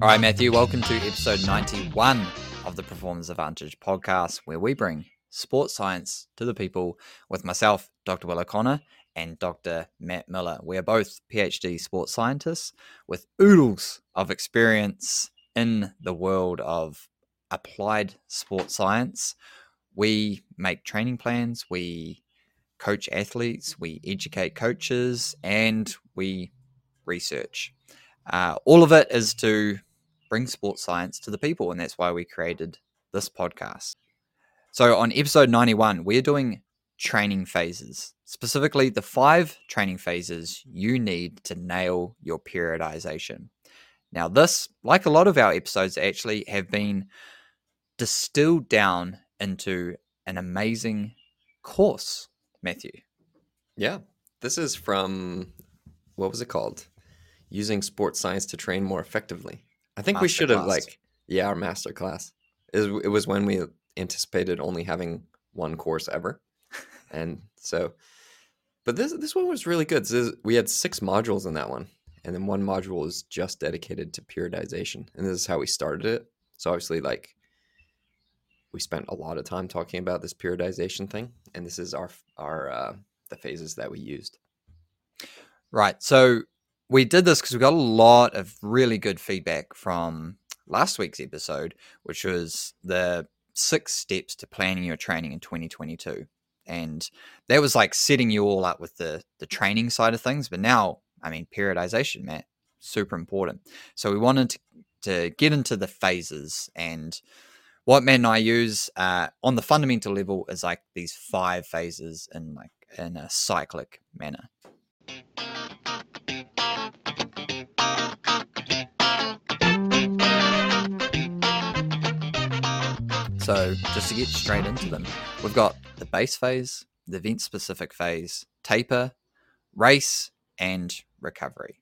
All right, Matthew, welcome to episode 91 of the Performance Advantage podcast, where we bring sports science to the people with myself, Dr. Will O'Connor, and Dr. Matt Miller. We are both PhD sports scientists with oodles of experience in the world of applied sports science. We make training plans, we coach athletes, we educate coaches, and we research. Uh, all of it is to bring sports science to the people, and that's why we created this podcast. So, on episode 91, we're doing training phases, specifically the five training phases you need to nail your periodization. Now, this, like a lot of our episodes, actually have been distilled down into an amazing course, Matthew. Yeah. This is from, what was it called? Using sports science to train more effectively. I think we should have, like, yeah, our master class. It was, it was when we anticipated only having one course ever. and so, but this this one was really good. We had six modules in that one, and then one module is just dedicated to periodization, and this is how we started it. So obviously, like we spent a lot of time talking about this periodization thing, and this is our our uh, the phases that we used. Right. So we did this because we got a lot of really good feedback from last week's episode, which was the six steps to planning your training in 2022. And that was like setting you all up with the the training side of things. But now, I mean, periodization, Matt, super important. So we wanted to, to get into the phases and what Matt and I use uh, on the fundamental level is like these five phases in like in a cyclic manner. So, just to get straight into them, we've got the base phase, the event specific phase, taper, race, and recovery.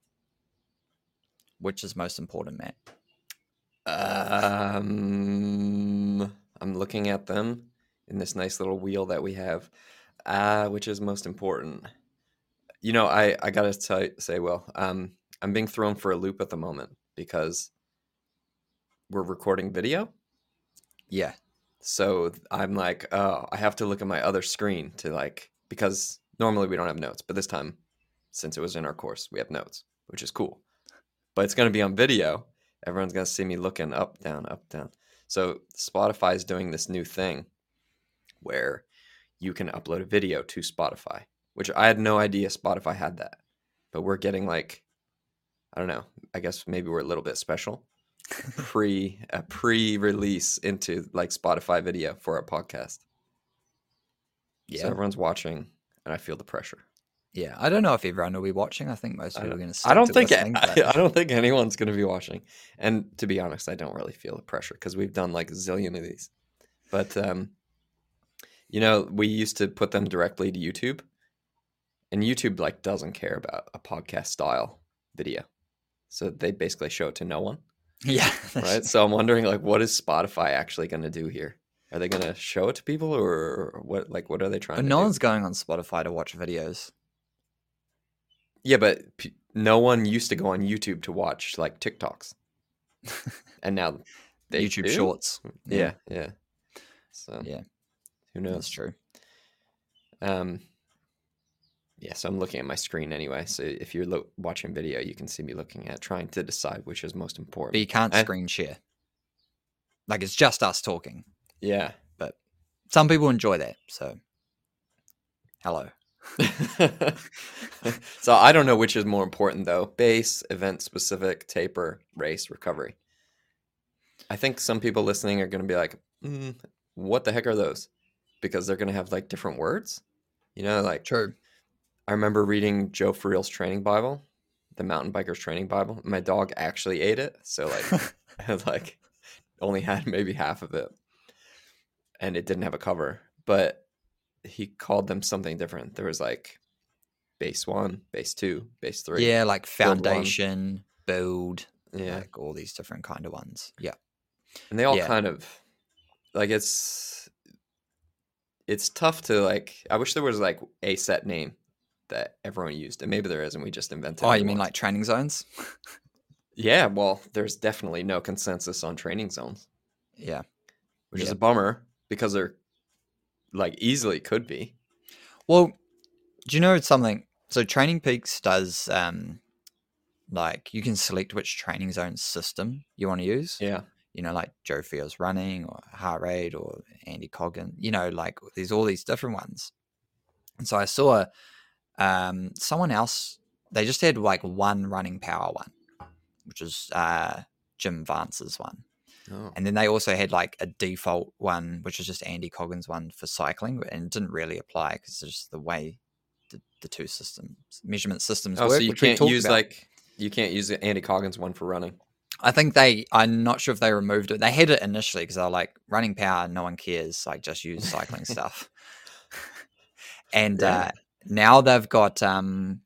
Which is most important, Matt? Um, I'm looking at them in this nice little wheel that we have. Uh, which is most important? You know, I I gotta t- say, well, um, I'm being thrown for a loop at the moment because we're recording video. Yeah, so I'm like, oh, I have to look at my other screen to like because normally we don't have notes, but this time, since it was in our course, we have notes, which is cool. But it's going to be on video. Everyone's going to see me looking up, down, up, down. So Spotify is doing this new thing where you can upload a video to Spotify, which I had no idea Spotify had that. But we're getting like, I don't know, I guess maybe we're a little bit special pre a pre-release into like Spotify video for our podcast. Yeah, so everyone's watching, and I feel the pressure. Yeah, I don't know if everyone will be watching. I think most people are going to. I don't think I, I, don't think anyone's going to be watching. And to be honest, I don't really feel the pressure because we've done like a zillion of these. But um, you know, we used to put them directly to YouTube, and YouTube like doesn't care about a podcast style video, so they basically show it to no one. Yeah. right. So I'm wondering, like, what is Spotify actually going to do here? Are they going to show it to people, or what? Like, what are they trying? But no do? one's going on Spotify to watch videos. Yeah, but p- no one used to go on YouTube to watch like TikToks, and now they YouTube do? Shorts. Yeah, yeah. yeah. So yeah, who knows? That's true. Um, yeah, so I'm looking at my screen anyway. So if you're lo- watching video, you can see me looking at trying to decide which is most important. But you can't and, screen share. Like it's just us talking. Yeah. But some people enjoy that. So hello. so I don't know which is more important though base, event specific, taper, race, recovery. I think some people listening are going to be like, mm, what the heck are those? Because they're going to have like different words. You know, like true I remember reading Joe Friel's training Bible, the mountain biker's training Bible. My dog actually ate it, so like, I like only had maybe half of it, and it didn't have a cover. But he called them something different. There was like base one, base two, base three. Yeah, like foundation, build, build yeah, like all these different kind of ones. Yeah, and they all yeah. kind of like it's it's tough to like. I wish there was like a set name that everyone used, and maybe there isn't. We just invented. Oh, you mean like training zones? Yeah, well, there's definitely no consensus on training zones, Yeah. which is a bummer because there like easily could be. Well, do you know something? So Training Peaks does um like you can select which training zone system you want to use. Yeah. You know, like Joe Friel's running or heart rate or Andy Coggan. You know, like there's all these different ones. And so I saw um someone else they just had like one running power one, which is uh Jim Vance's one. Oh. And then they also had like a default one, which is just Andy Coggan's one for cycling, and it didn't really apply because it's just the way the, the two systems measurement systems Oh, work. so you can't use about. like you can't use the Andy Coggan's one for running. I think they. I'm not sure if they removed it. They had it initially because they're like running power. No one cares. Like just use cycling stuff. and Yeah. uh, now they've got um,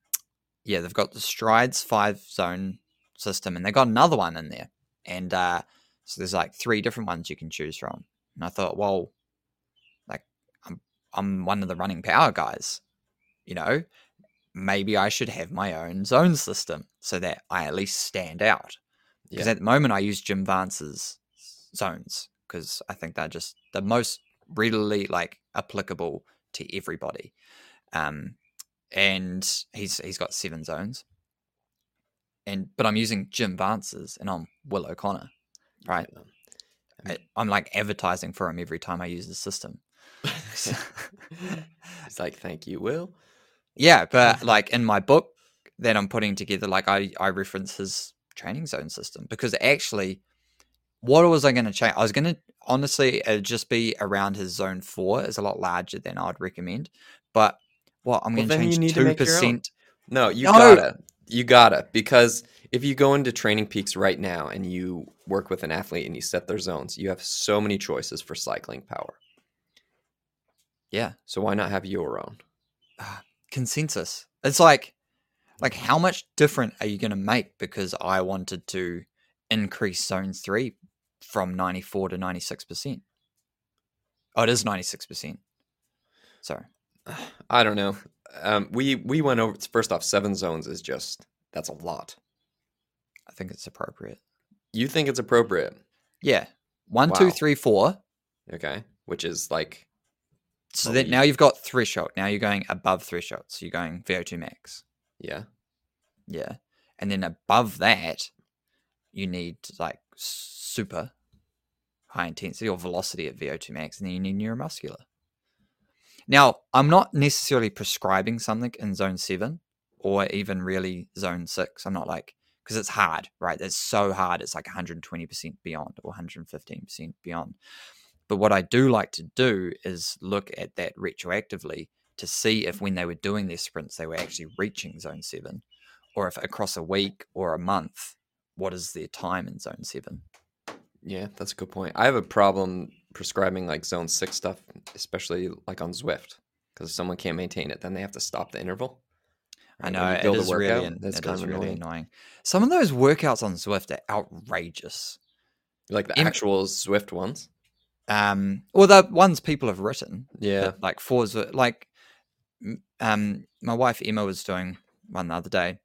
yeah, they've got the Stryd's five zone system, and they got another one in there. And uh, so there's like three different ones you can choose from. And I thought, well, like I'm I'm one of the running power guys, you know. Maybe I should have my own zone system so that I at least stand out because Yeah. at the moment I use Jim Vance's zones because I think they're just the most readily like applicable to everybody. Um, and he's he's got seven zones, and but I'm using Jim Vance's and I'm Will O'Connor. Right. Yeah. I, I'm like advertising for him every time I use the system. it's like, thank you, Will. Yeah, but like in my book that I'm putting together, like I I reference his training zone system because actually, what was I going to change? I was going to honestly it'd just be around his zone four is a lot larger than I'd recommend, but what I'm Well, going to you change two make your own. percent. No, you No. gotta. You gotta. Because if you go into Training Peaks right now and you work with an athlete and you set their zones, you have so many choices for cycling power. Yeah, So why not have your own? consensus. It's like like how much different are you going to make because I wanted to increase zone 3 from 94 to 96%. Oh, it is 96%. Sorry. I don't know. Um, we we went over first off. Seven zones is just that's a lot. I think it's appropriate. You think it's appropriate? Yeah. One, Wow. three, four. Okay, which is like So that now you've got threshold. Now you're going above threshold. So you're going VO2 max. yeah. Yeah. And then above that, you need like super high intensity or velocity at VO2 max. And then you need neuromuscular. Now, I'm not necessarily prescribing something in zone seven or even really zone six. I'm not like, because it's hard, right? It's so hard. It's like 120% beyond or 115% beyond. But what I do like to do is look at that retroactively to see if when they were doing their sprints, they were actually reaching zone seven, or if across a week or a month, what is their time in zone seven? Yeah, that's a good point. I have a problem prescribing like zone six stuff, especially like on Zwift, because if someone can't maintain it, then they have to stop the interval. I know it is workout, really, that's it kind is of really annoying. annoying. Some of those workouts on Zwift are outrageous. Like the actual Zwift ones. Um, or the ones people have written, Yeah. that, like for Zwift, like um, my wife Emma was doing one the other day.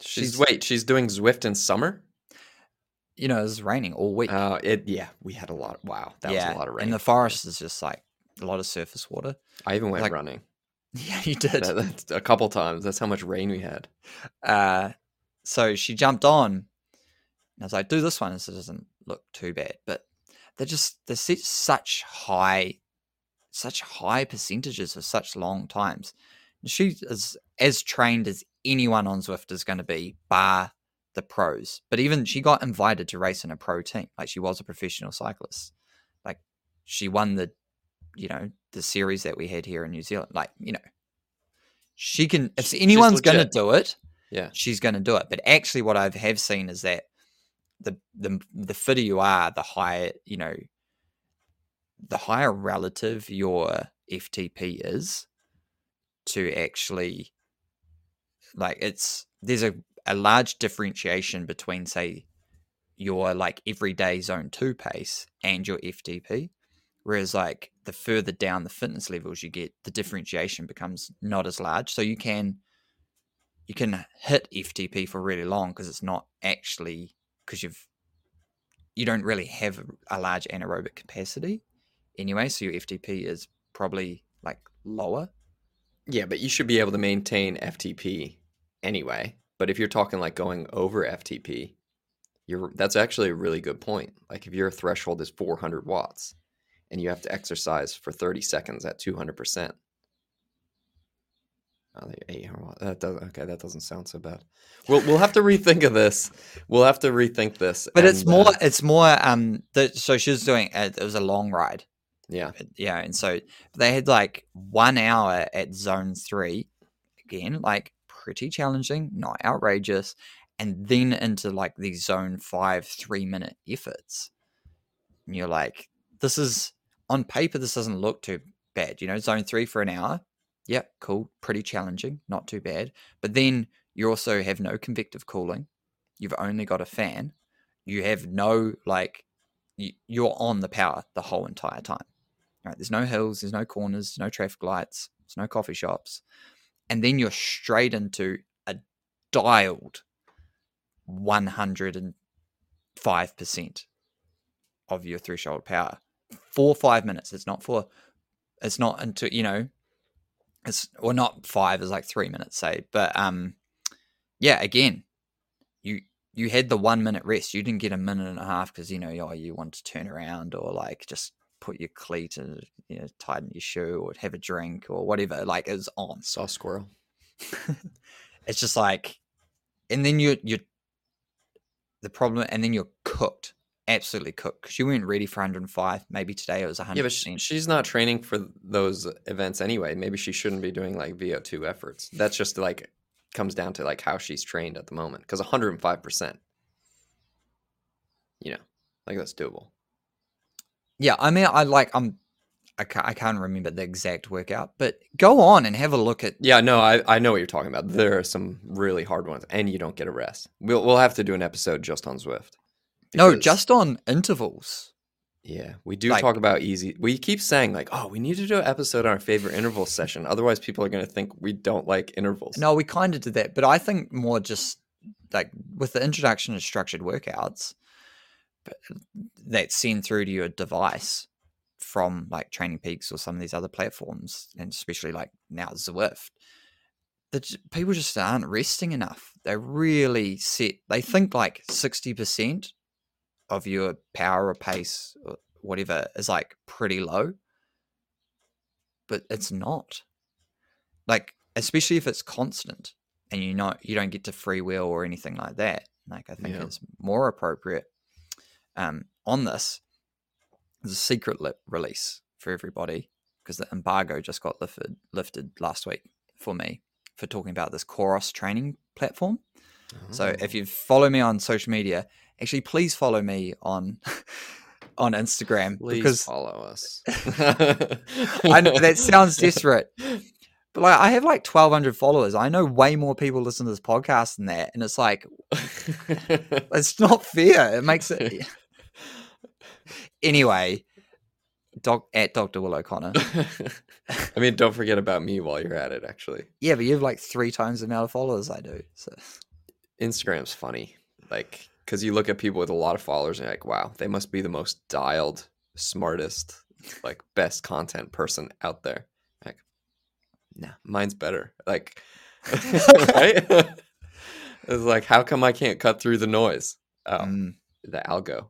She's, she's- wait, she's doing Zwift in summer? You know, it was raining all week. Uh it yeah, we had a lot Of, wow, that yeah, was a lot of rain. and the forest is just like a lot of surface water. I even went like- running. Yeah, you did. That- a couple times. That's how much rain we had. Uh, so she jumped on, and I was like, "Do this one." So it doesn't look too bad, but they're just they're such high, such high percentages for such long times. And she is as trained as anyone on Zwift is going to be, bar the pros. But even she got invited to race in a pro team, like she was a professional cyclist. Like she won the, you know, the series that we had here in New Zealand. Like you know, she can. If She's anyone's going to do it, Yeah. she's going to do it. But actually, what I have seen is that the the the fitter you are, the higher you know, the higher relative your FTP is to actually like it's there's a a large differentiation between say your like everyday zone 2 pace and your FTP whereas like the further down the fitness levels you get the differentiation becomes not as large so you can you can hit FTP for really long because it's not actually because you've you don't really have a large anaerobic capacity anyway, so your FTP is probably like lower. Yeah, but you should be able to maintain FTP anyway. But if you're talking like going over FTP, you're that's actually a really good point. Like if your threshold is 400 watts and you have to exercise for 30 seconds at 200%. Oh, 800 watts. That does okay. That doesn't sound so bad. We'll we'll have to rethink of this. We'll have to rethink this. But it's more uh, it's more um the, so she was doing it was a long ride. yeah. Yeah, and so they had like 1 hour at zone 3 again, like pretty challenging, not outrageous, and then into like these zone 5 3 minute efforts. And you're like this is on paper this doesn't look too bad, you know, zone 3 for an hour. Yeah, cool, pretty challenging, not too bad. But then you also have no convective cooling. You've only got a fan. You have no like you, you're on the power the whole entire time. Right? There's no hills, there's no corners, no traffic lights, there's no coffee shops. And then you're straight into a dialed 105% of your threshold power for five minutes. It's not for, it's not until, you know, it's, well, not five, is like three minutes, say. But, um, yeah, again, you, you had the one minute rest. You didn't get a minute and a half because, you know, oh, you want to turn around or like just put your cleat and you know, tighten your shoe or have a drink or whatever. Like it was on. Saw squirrel. it's just like, and then you you the problem, and then you're cooked, absolutely cooked because you weren't ready for 105. Maybe today it was 100. Yeah, but she, she's not training for those events anyway. Maybe she shouldn't be doing like VO2 efforts. That's just like comes down to like how she's trained at the moment. Because 105 percent, you know, like that's doable. Yeah, I mean, I like I'm. I can't, I can't remember the exact workout, but go on and have a look at Yeah, no, I, I know what you're talking about. There are some really hard ones, and you don't get a rest. We'll we'll have to do an episode just on Zwift. no, just on intervals. yeah, we do like- talk about easy. We keep saying like, oh, we need to do an episode on our favorite interval session. Otherwise, people are going to think we don't like intervals. No, we kind of did that, but I think more just like with the introduction of structured workouts that's sent through to your device from like Training Peaks or some of these other platforms, and especially like now Zwift. That j- people just aren't resting enough. They really set. They think like sixty percent of your power or pace or whatever is like pretty low, but it's not. Like especially if it's constant and you know you don't get to freewheel or anything like that. Like I think Yeah. it's more appropriate um, on this. There's a secret release for everybody because the embargo just got lifted lifted last week for me for talking about this Coros training platform. So Oh. if you follow me on social media, actually please follow me on on Instagram Please because follow us. I know that sounds desperate. But like I have like twelve hundred followers. I know way more people listen to this podcast than that, and it's like it's not fair. It makes it anyway. Doc at Doctor Will O'Connor. I mean, don't forget about me while you're at it. Actually, Yeah, but you have like three times the amount of followers I do. So Instagram's funny, like because you look at people with a lot of followers and you're like, wow, they must be the most dialed, smartest, like best content person out there. Like, nah, mine's better. Like, right? it's like, how come I can't cut through the noise? Oh, mm, the algo.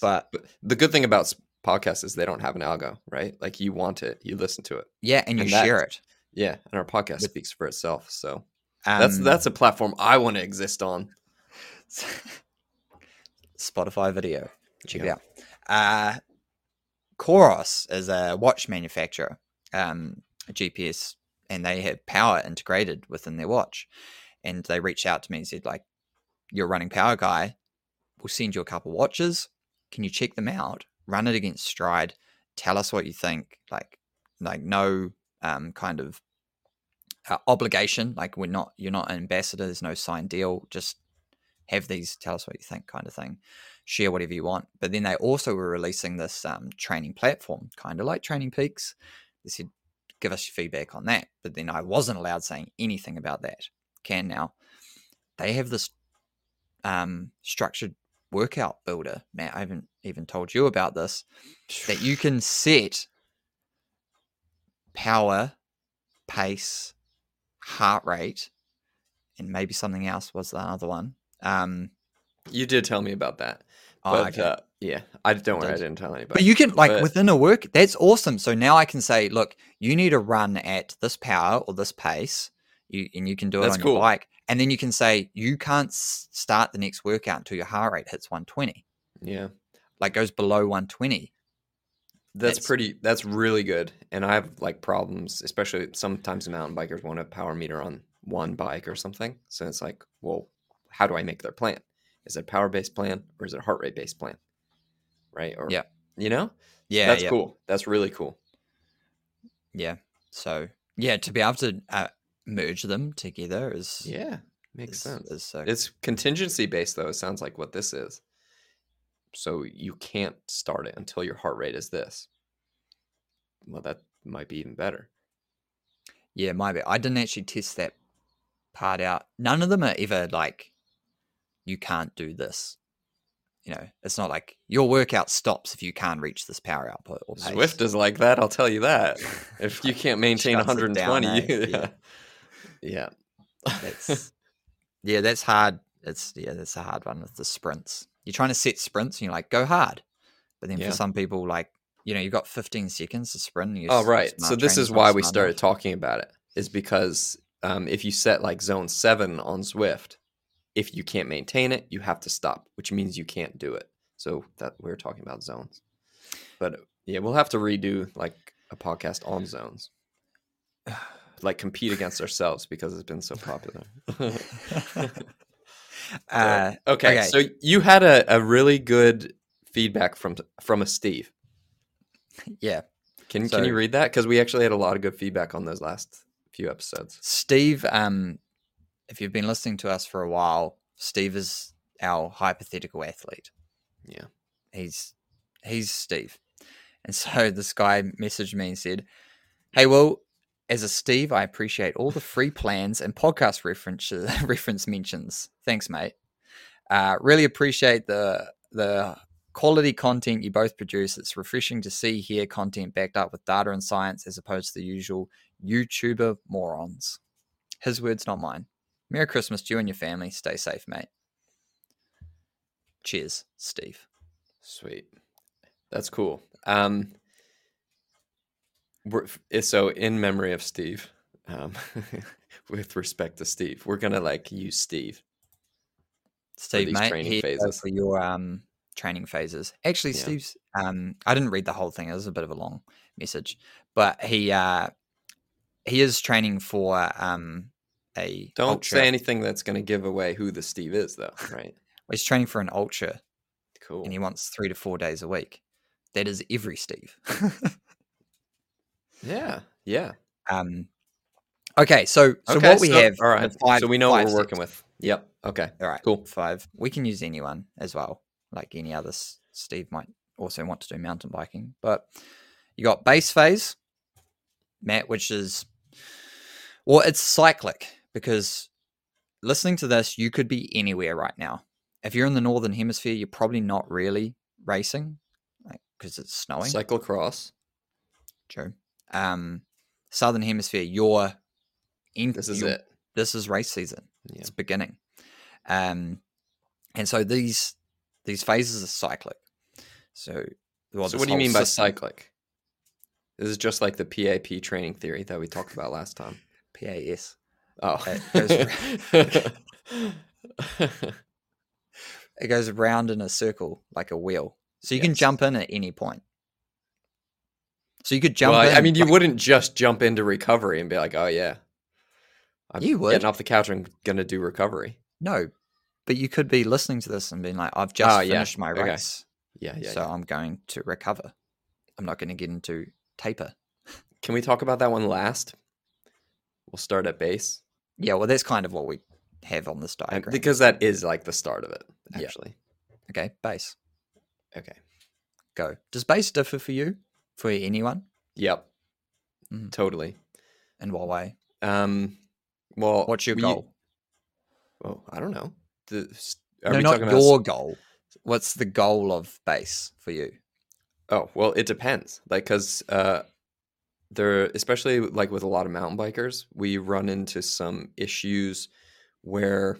But But the good thing about podcasts is they don't have an algo, right? Like you want it, you listen to it. yeah, and you And that- share it. Yeah, and our podcast speaks for itself. So Um, that's that's a platform I want to exist on. Spotify video. Check Yeah. it out. Uh, Coros is a watch manufacturer, um, a GPS, and they have power integrated within their watch. And they reached out to me and said, like, you're running power guy. We'll send you a couple watches. Can you check them out? Run it against Stryd. Tell us what you think. Like, like no um, kind of uh, obligation. Like we're not, you're not an ambassador. There's no signed deal. Just have these. Tell us what you think, kind of thing. Share whatever you want. But then they also were releasing this um, training platform, kind of like Training Peaks. They said, give us your feedback on that. But then I wasn't allowed saying anything about that. can now. They have this um, structured workout builder. Matt, I haven't even told you about this. That you can set power, pace, heart rate, and maybe something else was the other one. Um, You did tell me about that. oh, But okay. uh, yeah, I don't worry, I Did. didn't tell anybody. But you can like But- within a work. That's awesome. So now I can say, look, you need to run at this power or this pace, you and you can do it That's on cool. your bike. And then you can say you can't start the next workout until your heart rate hits 120, yeah, like goes below 120. that's, That's- pretty. That's really good. And I have like problems, especially sometimes mountain bikers want a power meter on one bike or something. So it's like, well, how do I make their plan? Is it a power based plan or is it a heart rate based plan? Right? Or Yeah. you know, Yeah, that's yeah, cool. That's really cool. yeah. So yeah, to be able to uh, merge them together is Yeah, makes is, sense. is It's contingency based though. It sounds like what this is. So you can't start it until your heart rate is this. Well, that might be even better. Yeah, maybe. I didn't actually test that part out. None of them are ever like, you can't do this. You know, it's not like your workout stops if you can't reach this power output or pace. Zwift is like that. I'll tell you that. If you can't maintain Shuts it down, 120, eh? yeah, yeah. That's, yeah, that's hard. It's yeah, that's a hard one with the sprints. You're trying to set sprints and you're like, go hard. But then Yeah. for some people, like, you know, you've got 15 seconds to sprint. Oh, right. So this is why we started enough. talking about it. Is because um, if you set like zone seven on Zwift, if you can't maintain it, you have to stop, which means you can't do it. So that we're talking about zones. But yeah, we'll have to redo like a podcast on zones. Like compete against ourselves because it's been so popular. uh, okay, okay. so you had a, a really good feedback from from a Steve. yeah. Can So- can you read that? Because we actually had a lot of good feedback on those last few episodes. Steve, um, if you've been listening to us for a while, Steve is our hypothetical athlete. Yeah. He's he's Steve. And so this guy messaged me and said, Hey Will, as a Steve, I appreciate all the free plans and podcast reference reference mentions. Thanks, mate. Uh, really appreciate the the quality content you both produce. It's refreshing to see here content backed up with data and science as opposed to the usual YouTuber morons. His words, not mine. Merry Christmas to you and your family. Stay safe, mate. Cheers, Steve. Sweet. That's cool. Um, we're, so in memory of Steve, um, with respect to Steve, we're gonna like use Steve. Steve, these mate, training phases. for your um training phases. Actually, Yeah. Steve's um I didn't read the whole thing. It was a bit of a long message, but he uh he is training for um a Don't ultra. say anything that's gonna give away who the Steve is, though. Right? He's training for an ultra, Cool. and he wants three to four days a week. That is every Steve. Yeah. Yeah. um. Okay, so so Okay, what we have, All right. five- so we know what we're working with. Yep. Okay. All right, Cool. Five. We can use anyone as well, like any other. Steve might also want to do mountain biking, but you got base phase, Matt, which is well, it's cyclic because listening to this, you could be anywhere right now. If you're in the northern hemisphere, you're probably not really racing, like because it's snowing. Cyclocross. True. Um, southern hemisphere, you're in. This is you're- it. This is race season Yeah. it's beginning um and so these these phases are cyclic so well, so what do you mean by cyclic? This is just like the PAP training theory that we talked about last time. pas Oh. It it goes around in a circle like a wheel so you can jump in at any point so you could jump well, I- in I mean, you wouldn't just jump into recovery and be like, "Oh yeah, I'm You would. getting off the couch and gonna do recovery." no but you could be listening to this and being like i've just Oh, yeah. finished my Okay. race Yeah, yeah. so yeah. i'm going to recover i'm not going to get into taper Can we talk about that one last? We'll start at base yeah well that's kind of what we have on this diagram because that is like the start of it. Yeah. Actually, okay base okay. go. Does base differ for you, for anyone, Yep, Mhm. totally. And what way? Um, well, What's your goal? Oh, I don't know. The, are no, we not talking about your goal. What's the goal of base for you? Oh, well, it depends. Like, cause uh, there, especially like with a lot of mountain bikers, we run into some issues where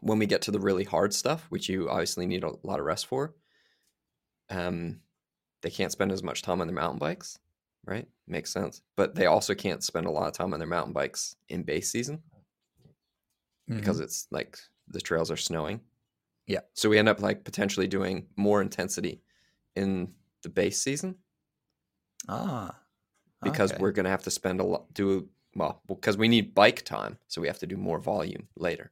when we get to the really hard stuff, which you obviously need a lot of rest for, um, they can't spend as much time on their mountain bikes, right? Makes sense. But they also can't spend a lot of time on their mountain bikes in base season because it's like the trails are snowing. Yeah. So we end up like potentially doing more intensity in the base season ah, because okay. we're going to have to spend a lot do well because we need bike time so we have to do more volume later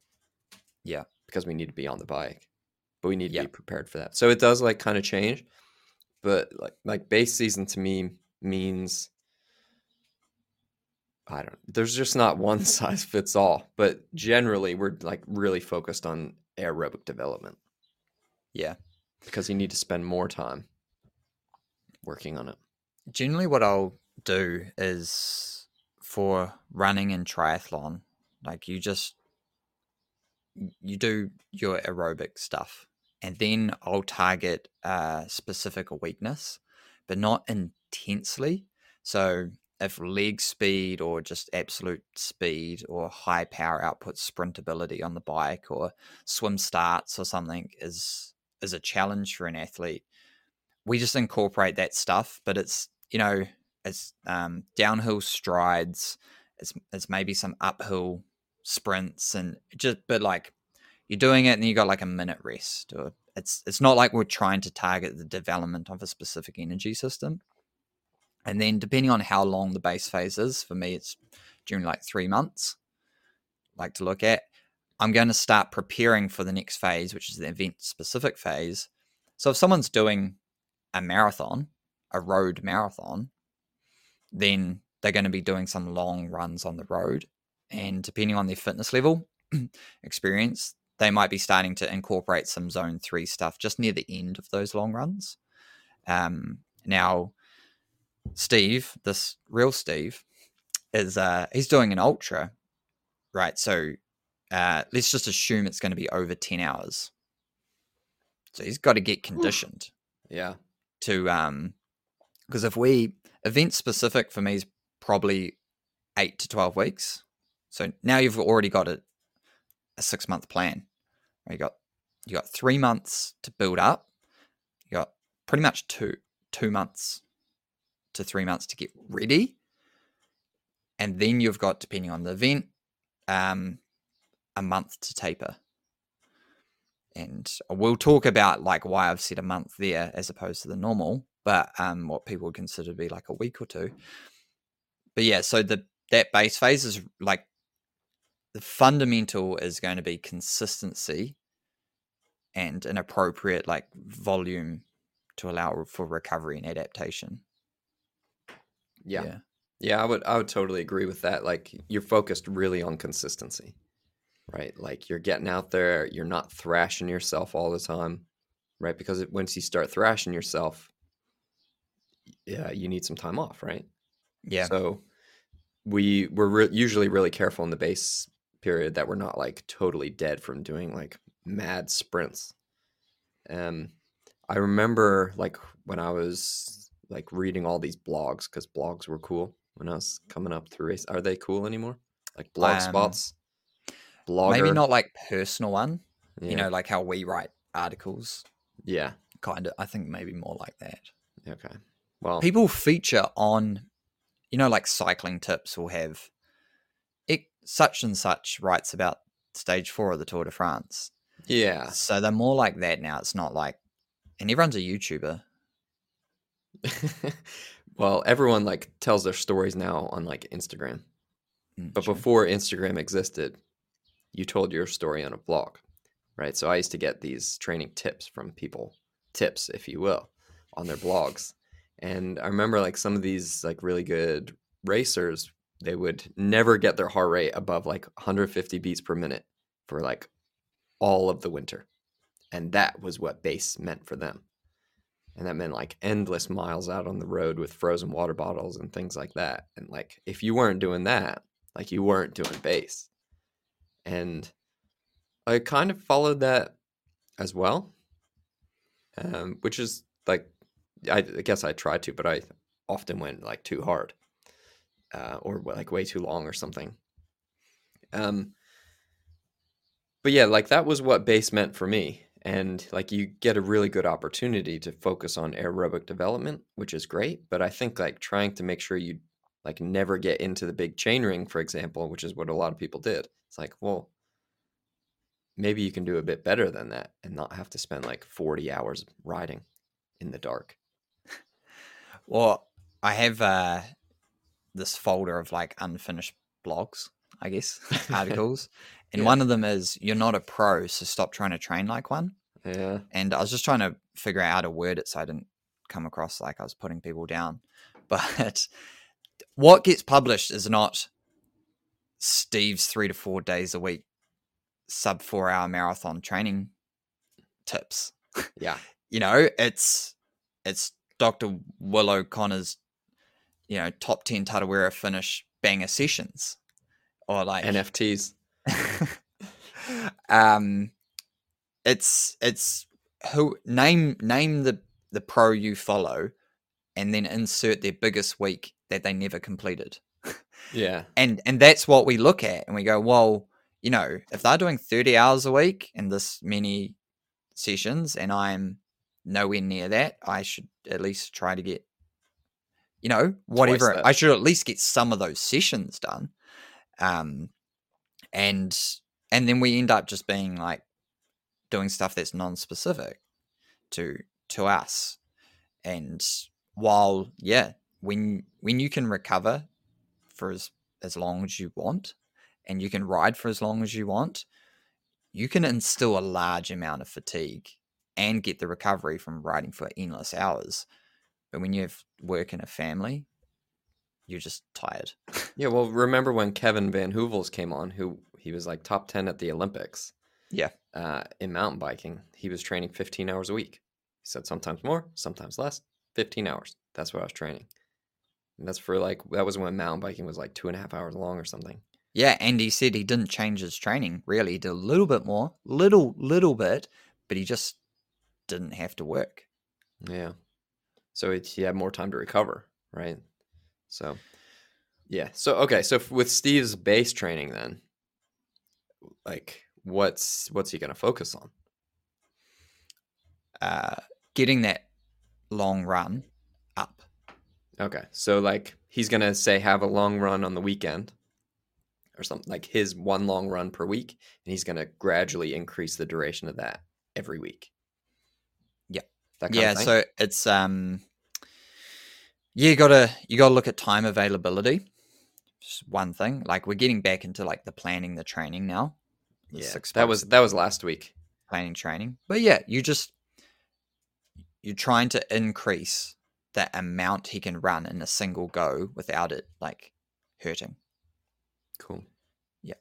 Yeah. because we need to be on the bike but we need to Yeah. be prepared for that so it does like kind of change but like like base season to me means i don't there's just not one size fits all but generally we're like really focused on aerobic development. Yeah. because you need to spend more time working on it. Generally, what I'll do is for running and triathlon, like you just you do your aerobic stuff, and then I'll target a specific weakness, but not intensely. So if leg speed or just absolute speed or high power output sprintability on the bike or swim starts or something is is a challenge for an athlete we just incorporate that stuff but it's you know it's um, downhill strides it's it's maybe some uphill sprints and just but like you're doing it and you got like a minute rest or it's it's not like we're trying to target the development of a specific energy system. And then depending on how long the base phase is for me it's during like three months like to look at. I'm going to start preparing for the next phase which is the event specific phase. So if someone's doing a marathon a road marathon then they're going to be doing some long runs on the road. And depending on their fitness level experience they might be starting to incorporate some zone 3 stuff just near the end of those long runs. Um, now steve this real steve is uh he's doing an ultra right? So uh let's just assume it's going to be over 10 hours. So he's got to get conditioned. Yeah. To um because if we event specific for me is probably eight to 12 weeks. So now you've already got a, a six month plan you got you got three months to build up. You got pretty much two two months to three months to get ready. And then you've got depending on the event um a month to taper. And we'll talk about like why I've said a month there as opposed to the normal, but um, what people would consider to be like a week or two. But yeah, so the that base phase is like the fundamental is going to be consistency and an appropriate like volume to allow for recovery and adaptation. yeah Yeah, I would I would totally agree with that. Like you're focused really on consistency. Right? Like you're getting out there, you're not thrashing yourself all the time, right? Because it, once you start thrashing yourself, yeah, you need some time off, right? Yeah. So we we're re- usually really careful in the base period that we're not like totally dead from doing like mad sprints. Um, I remember like when I was like reading all these blogs because blogs were cool when I was coming up through race. Are they cool anymore? Like blog Um, spots, blogger. Maybe not like personal one, Yeah. you know, like how we write articles. Yeah. Kind of, I think maybe more like that. Okay. Well. people feature on you know like cycling tips will have such and such writes about stage four of the tour de france yeah. so they're more like that now it's not like and everyone's a youtuber well, everyone like tells their stories now on like Instagram. Mm, But true. before Instagram existed, you told your story on a blog, right? So I used to get these training tips from people, tips, if you will, on their blogs. And I remember like some of these like really good racers, they would never get their heart rate above like 150 beats per minute for like all of the winter. And that was what base meant for them. And that meant like endless miles out on the road with frozen water bottles and things like that. And like if you weren't doing that, like you weren't doing base. And I kind of followed that as well, um, which is like I, I guess I tried to, but I often went like too hard uh, or like way too long or something. Um, but yeah, like that was what base meant for me. And like you get a really good opportunity to focus on aerobic development, which is great. But I think like trying to make sure you like never get into the big chain ring, for example, which is what a lot of people did. It's like, well, maybe you can do a bit better than that and not have to spend like 40 hours riding in the dark. Well, I have uh, this folder of like unfinished blogs, I guess, articles. and Yeah. one of them is You're not a pro, so stop trying to train like one. Yeah. And I was just trying to figure out how to word it so I didn't come across like I was putting people down. But what gets published is not Steve's three to four days a week sub four hour marathon training tips. Yeah. You know, it's it's Dr. Will O'Connor's, you know, top ten Tarawera finish banger sessions. Or like NFTs. um it's it's who name name the the pro you follow and then insert their biggest week that they never completed Yeah. and and that's what we look at and we go well you know if they're doing 30 hours a week and this many sessions and i'm nowhere near that i should at least try to get you know whatever i should at least get some of those sessions done um and and then we end up just being like doing stuff that's non-specific to to us and while yeah when when you can recover for as as long as you want and you can ride for as long as you want you can instill a large amount of fatigue and get the recovery from riding for endless hours but when you have work and a family you're just tired Yeah. Well, remember when Kevin Van Hoovels came on, who he was like top 10 at the Olympics? Yeah. Uh, in mountain biking, he was training 15 hours a week. He said sometimes more, sometimes less. 15 hours. That's what I was training. And that's for like, that was when mountain biking was like two and a half hours long or something. yeah and he said he didn't change his training really he did a little bit more little little bit but he just didn't have to work Yeah. So it, he had more time to recover, right? So, yeah. So okay. So f- with Steve's base training, then, like, what's what's he gonna focus on? uh, getting that long run up Okay. So like he's gonna say have a long run on the weekend, or something like his one long run per week, and he's gonna gradually increase the duration of that every week. Yeah. That kind yeah of thing? so it's um you gotta you gotta look at time availability just one thing like we're getting back into like the planning the training now the yeah. That was that was last week. planning training but yeah you just you're trying to increase the amount he can run in a single go without it like hurting Cool. Yeah,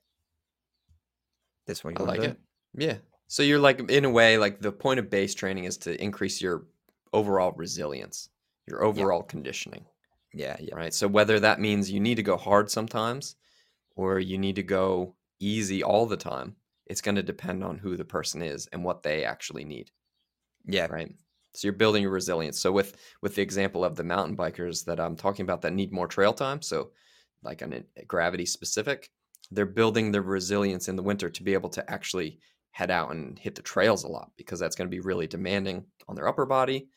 that's what you I like to it. Yeah. So you're like in a way like the point of base training is to increase your overall resilience, your overall conditioning, yeah yeah right? So whether that means you need to go hard sometimes or you need to go easy all the time, it's going to depend on who the person is and what they actually need, yeah right? So you're building your resilience. So with with the example of the mountain bikers that I'm talking about that need more trail time, so like an a gravity specific, they're building their resilience in the winter to be able to actually head out and hit the trails a lot because that's going to be really demanding on their upper body,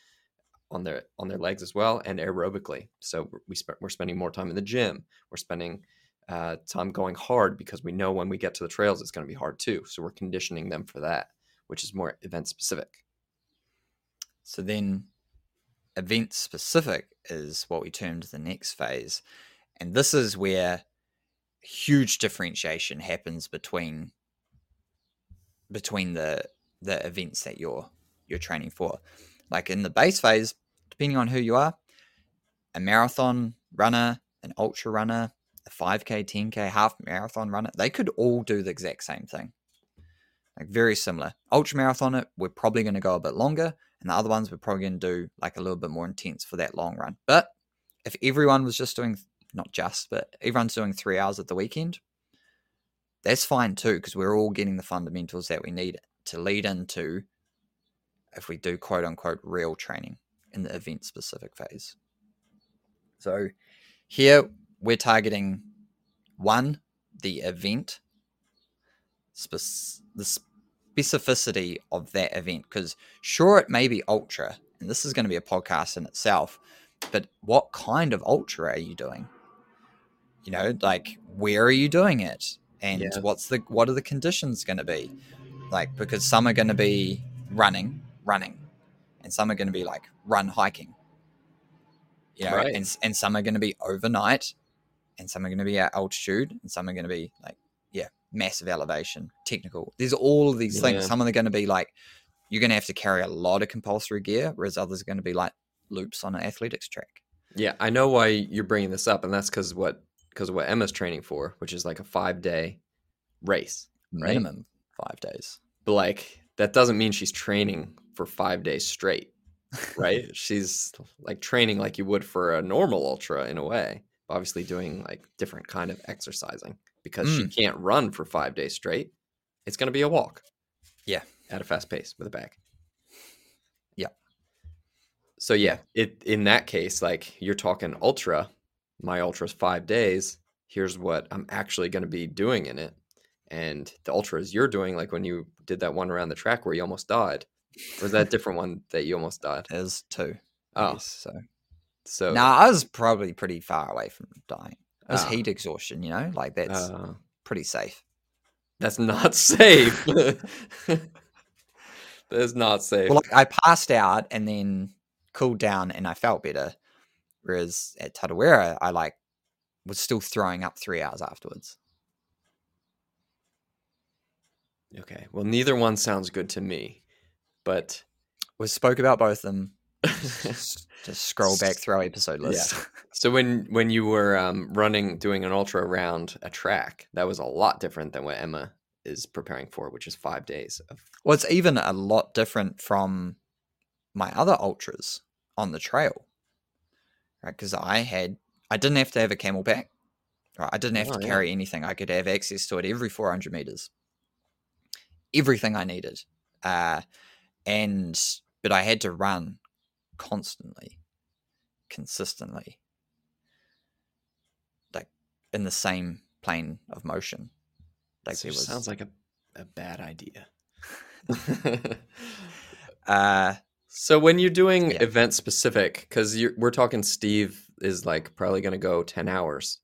on their on their legs as well, and aerobically. So we sp- we're spending more time in the gym. We're spending uh, time going hard because we know when we get to the trails it's going to be hard too. So we're conditioning them for that, which is more event specific. So then event specific is what we termed the next phase. And this is where huge differentiation happens between between the the events that you're you're training for. Like in the base phase, depending on who you are, a marathon runner, an ultra runner, a 5k, 10k, half marathon runner, they could all do the exact same thing. Like very similar. Ultra marathoner, we're probably going to go a bit longer, and the other ones we're probably going to do like a little bit more intense for that long run. But if everyone was just doing not just, but everyone's doing three hours at the weekend, that's fine too because we're all getting the fundamentals that we need to lead into if we do quote unquote real training in the event specific phase. So here we're targeting one, the event, spec- the specificity of that event. Because sure, it may be ultra, and this is going to be a podcast in itself, but what kind of ultra are you doing? You know, like where are you doing it? And Yeah. what's the what are the conditions going to be? Like because some are going to be running, running, and some are going to be like run hiking. You know, Right. and and some are going to be overnight, and some are going to be at altitude, and some are going to be like yeah, massive elevation, technical. There's all of these Yeah. things. Some of them are going to be like you're going to have to carry a lot of compulsory gear, whereas others are going to be like loops on an athletics track. Yeah, I know why you're bringing this up, and that's because what because of what Emma's training for, which is like a five day race. Right. Minimum five days. But like that doesn't mean she's training for five days straight, right? she's like training like you would for a normal ultra in a way, obviously doing like different kind of exercising because she Mm. can't run for five days straight. It's going to be a walk. Yeah. at a fast pace with a bag. Yeah. So yeah, it in that case, like you're talking ultra, my ultra's five days. Here's what I'm actually going to be doing in it, and the ultras you're doing, like when you did that one around the track where you almost died, was that a different one that you almost died? There's two. Oh, yes, so so no, I was probably pretty far away from dying. It was Ah. heat exhaustion, you know, like that's uh, pretty safe. that's not safe. that is not safe. Well, like I passed out and then cooled down and I felt better. Whereas at Tarawera, I like was still throwing up three hours afterwards. okay, well, neither one sounds good to me, but We spoke about both of them. Just, just scroll back through our episode list. So when when you were um, running, doing an ultra around a track, that was a lot different than what Emma is preparing for, which is five days of. Well, it's even a lot different from my other ultras on the trail, right? Because I had, I didn't have to have a CamelBak, right? I didn't have Oh, to yeah. carry anything. I could have access to it every 400 meters, everything I needed, uh, and but I had to run constantly, consistently, like in the same plane of motion. Like there was, sounds like a, a bad idea. uh, so when you're doing Yeah. event specific, because we're talking, Steve is like probably going to go ten hours.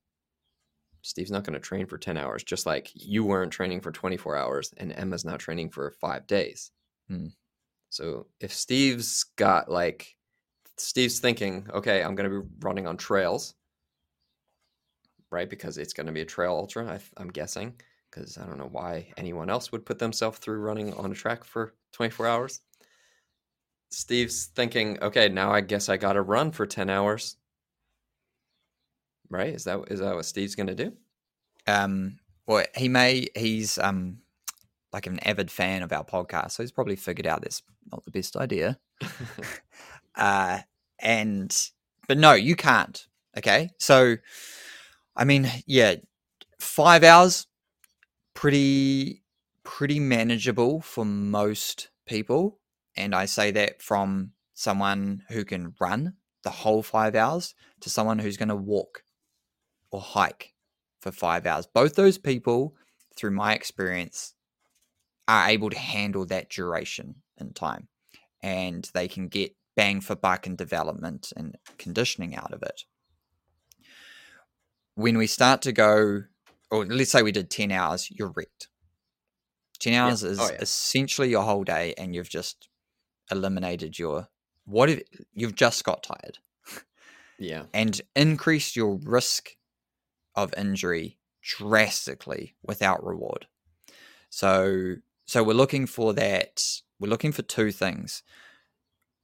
Steve's not going to train for ten hours, just like you weren't training for twenty four hours, and Emma's not training for five days. Hmm. So if Steve's got like, Steve's thinking, okay, I'm going to be running on trails, right? Because it's going to be a trail ultra, I, I'm guessing. Because I don't know why anyone else would put themselves through running on a track for 24 hours. Steve's thinking, okay, now I guess I got to run for 10 hours. Right? Is that is that what Steve's going to do? um well he may he's um like an avid fan of our podcast so he's probably figured out that's not the best idea. Uh and but no you can't okay? So i mean yeah five hours pretty pretty manageable for most people. And i say that from someone who can run the whole five hours to someone who's going to walk or hike for five hours. Both those people, through my experience, are able to handle that duration in time and they can get bang for buck and development and conditioning out of it. When we start to go, or let's say we did 10 hours, you're wrecked. 10 hours is Oh, yeah. essentially your whole day and you've just eliminated your what if you've just got tired yeah. and increased your risk of injury drastically without reward. So so we're looking for that we're looking for two things.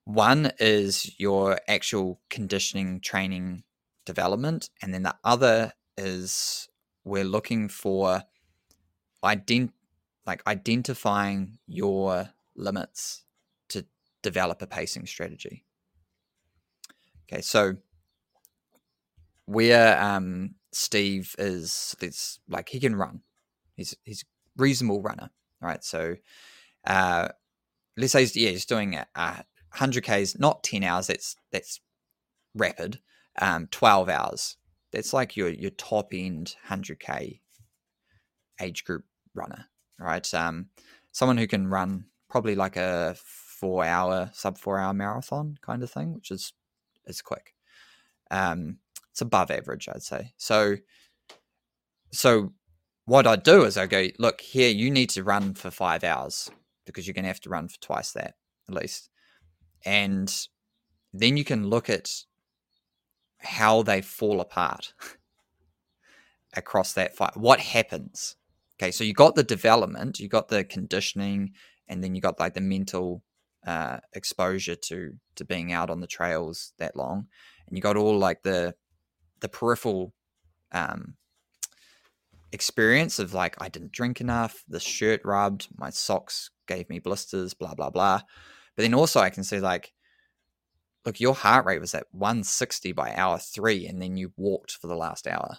One is your actual conditioning training development and then the other is we're looking for ident- like identifying your limits to develop a pacing strategy. Okay, so where um Steve is is like he can run. He's he's reasonable runner, right? So, uh, let's say yeah, he's doing a, a hundred k's, not ten hours. That's that's rapid. Um, twelve hours. That's like your your top end hundred k age group runner, right? Um, someone who can run probably like a four hour, sub four hour marathon kind of thing, which is is quick. Um, it's above average, I'd say. So, so what I do is I go, look here, you need to run for five hours because you're going to have to run for twice that at least, and then you can look at how they fall apart across that fight. What happens? Okay, so you got the development, you got the conditioning, and then you got like the mental uh, exposure to to being out on the trails that long, and you got all like the the peripheral um, experience of like I didn't drink enough, the shirt rubbed, my socks gave me blisters, blah blah blah. But then also I can see like, look, your heart rate was at 160 by hour three, and then you walked for the last hour.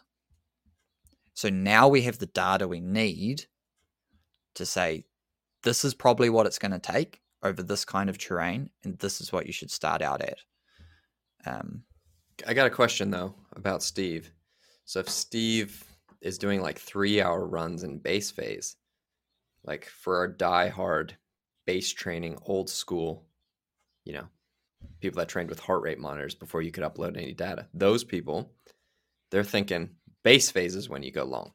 So now we have the data we need to say this is probably what it's going to take over this kind of terrain, and this is what you should start out at. Um, I got a question though about Steve. So if Steve is doing like three hour runs in base phase, like for our die hard base training, old school, you know, people that trained with heart rate monitors before you could upload any data, those people, they're thinking base phase is when you go long.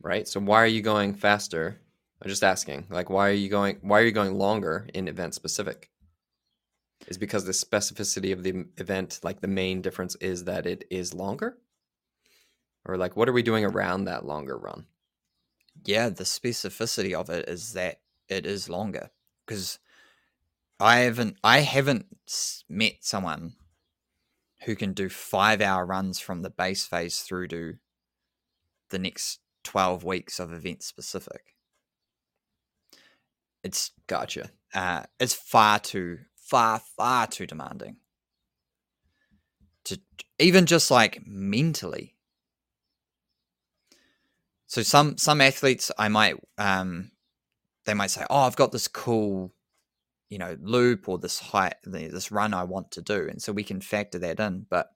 Right? So why are you going faster? I'm just asking, like why are you going why are you going longer in event specific? Is because the specificity of the event, like the main difference is that it is longer? Or like what are we doing around that longer run? Yeah, the specificity of it is that it is longer because I haven't I haven't met someone who can do five hour runs from the base phase through to the next 12 weeks of event specific. It's gotcha. Uh, it's far too, far, far too demanding. To even just like mentally. So some some athletes I might um they might say, Oh, I've got this cool you know loop or this height this run i want to do and so we can factor that in but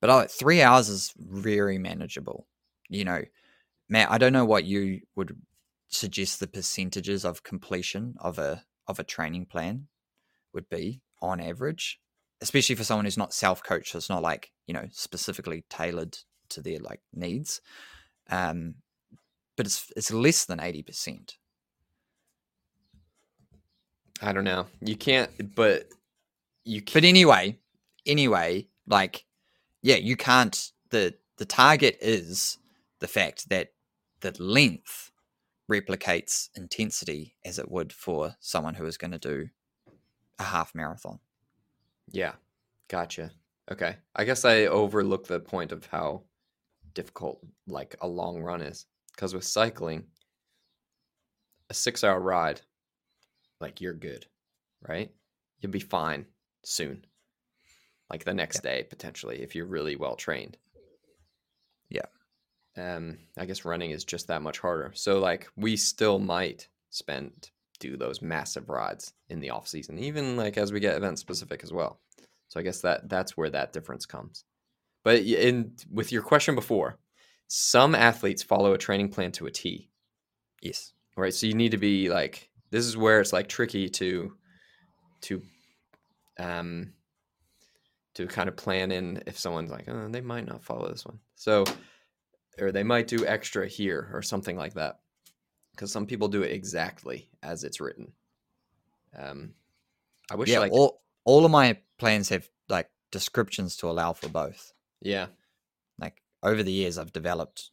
but oh, three hours is very manageable you know. Matt i don't know what you would suggest the percentages of completion of a of a training plan would be on average especially for someone who's not self-coached so it's not like you know specifically tailored to their like needs um but it's it's less than 80% I don't know. You can't, but you. Can't. But anyway, anyway, like, yeah, you can't. the The target is the fact that the length replicates intensity as it would for someone who is going to do a half marathon. Yeah, gotcha. Okay, I guess I overlook the point of how difficult like a long run is because with cycling, a six hour ride like you're good, right? You'll be fine soon. Like the next yeah. day, potentially, if you're really well trained. Yeah. Um, I guess running is just that much harder. So like we still might spend do those massive rides in the off season, even like as we get event specific as well. So I guess that that's where that difference comes. But in with your question before, some athletes follow a training plan to a T. Yes. Right. So you need to be like this is where it's like tricky to to um to kind of plan in if someone's like oh, they might not follow this one so or they might do extra here or something like that because some people do it exactly as it's written um i wish yeah like all, all of my plans have like descriptions to allow for both yeah like over the years i've developed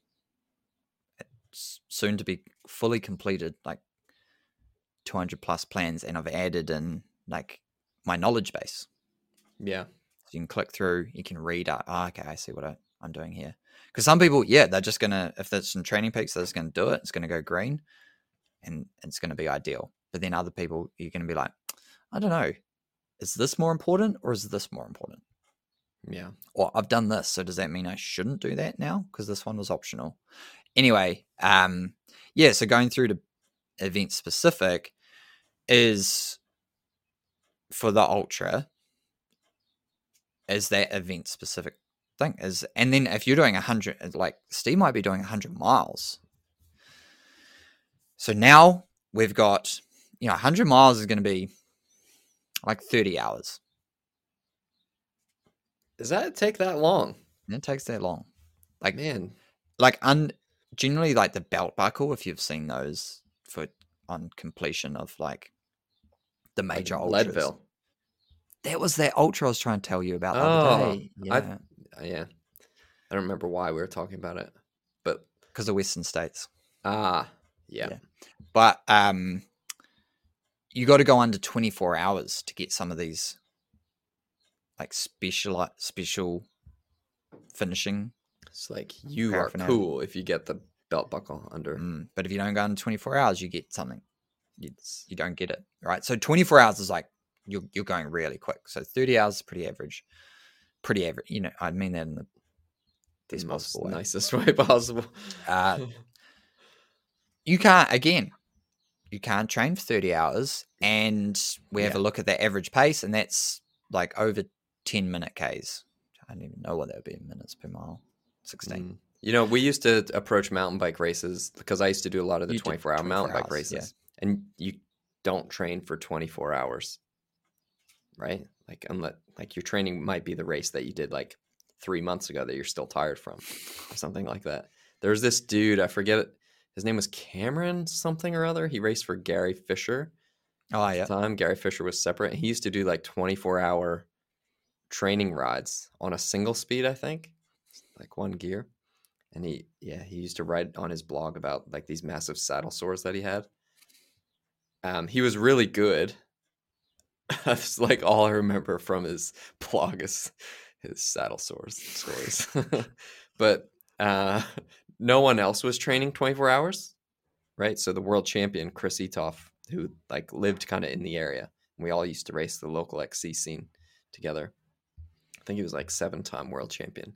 soon to be fully completed like 200 plus plans and I've added in like my knowledge base. Yeah. So you can click through, you can read, oh, okay, I see what I, am doing here. Because some people, yeah, they're just going to, if there's some TrainingPeaks, they're just going to do it. It's going to go green and it's going to be ideal. But then other people, you're going to be like, I don't know, is this more important or is this more important? Yeah. Or I've done this, so does that mean I shouldn't do that now? Because this one was optional. Anyway, um, yeah, so going through to event specific is for the ultra is that event specific thing is and then if you're doing a 100 like steve might be doing a 100 miles so now we've got you know 100 miles is going to be like 30 hours Does that take that long? it takes that long like Man, like un generally like the belt buckle if you've seen those for on completion of like the major in ultras. Leadville. That was that ultra I was trying to tell you about the Oh, other day. I've- Yeah, Uh, yeah. I don't remember why we were talking about it. But because of Western states. ah, yeah. Yeah. But um, you got to go under 24 hours to get some of these like special special finishing. It's like you are cool if you get the belt buckle under. Mm, but if you don't go in 24 hours, you get something. You, you don't get it, right? So 24 hours is like you're, you're going really quick. So 30 hours is pretty average. Pretty average. You know, I mean that in the best most possible way. nicest way possible. Uh, you can't again you can't train for 30 hours and we have Yeah. a look at the average pace and that's like over 10 minute k's i don't even know what that would be in minutes per mile 16 Mm. You know, we used to approach mountain bike races because I used to do a lot of the 24 hour 24 mountain bike hours, yeah. races. And you don't train for 24 hours, right? Like, unless, like your training might be the race that you did like three months ago that you're still tired from or something like that. There's this dude, I forget it. His name was Cameron something or other. He raced for Gary Fisher oh at yeah the time. Gary Fisher was separate. He used to do like 24 hour training rides on a single speed, I think, like one gear. And he, yeah, he used to write on his blog about like these massive saddle sores that he had. Um, he was really good. That's like all I remember from his blog is his saddle sores stories. but uh, no one else was training 24 hours, right? So the world champion Chris Eatough, who like lived kind of in the area, we all used to race the local XC scene together. I think he was like seven time world champion.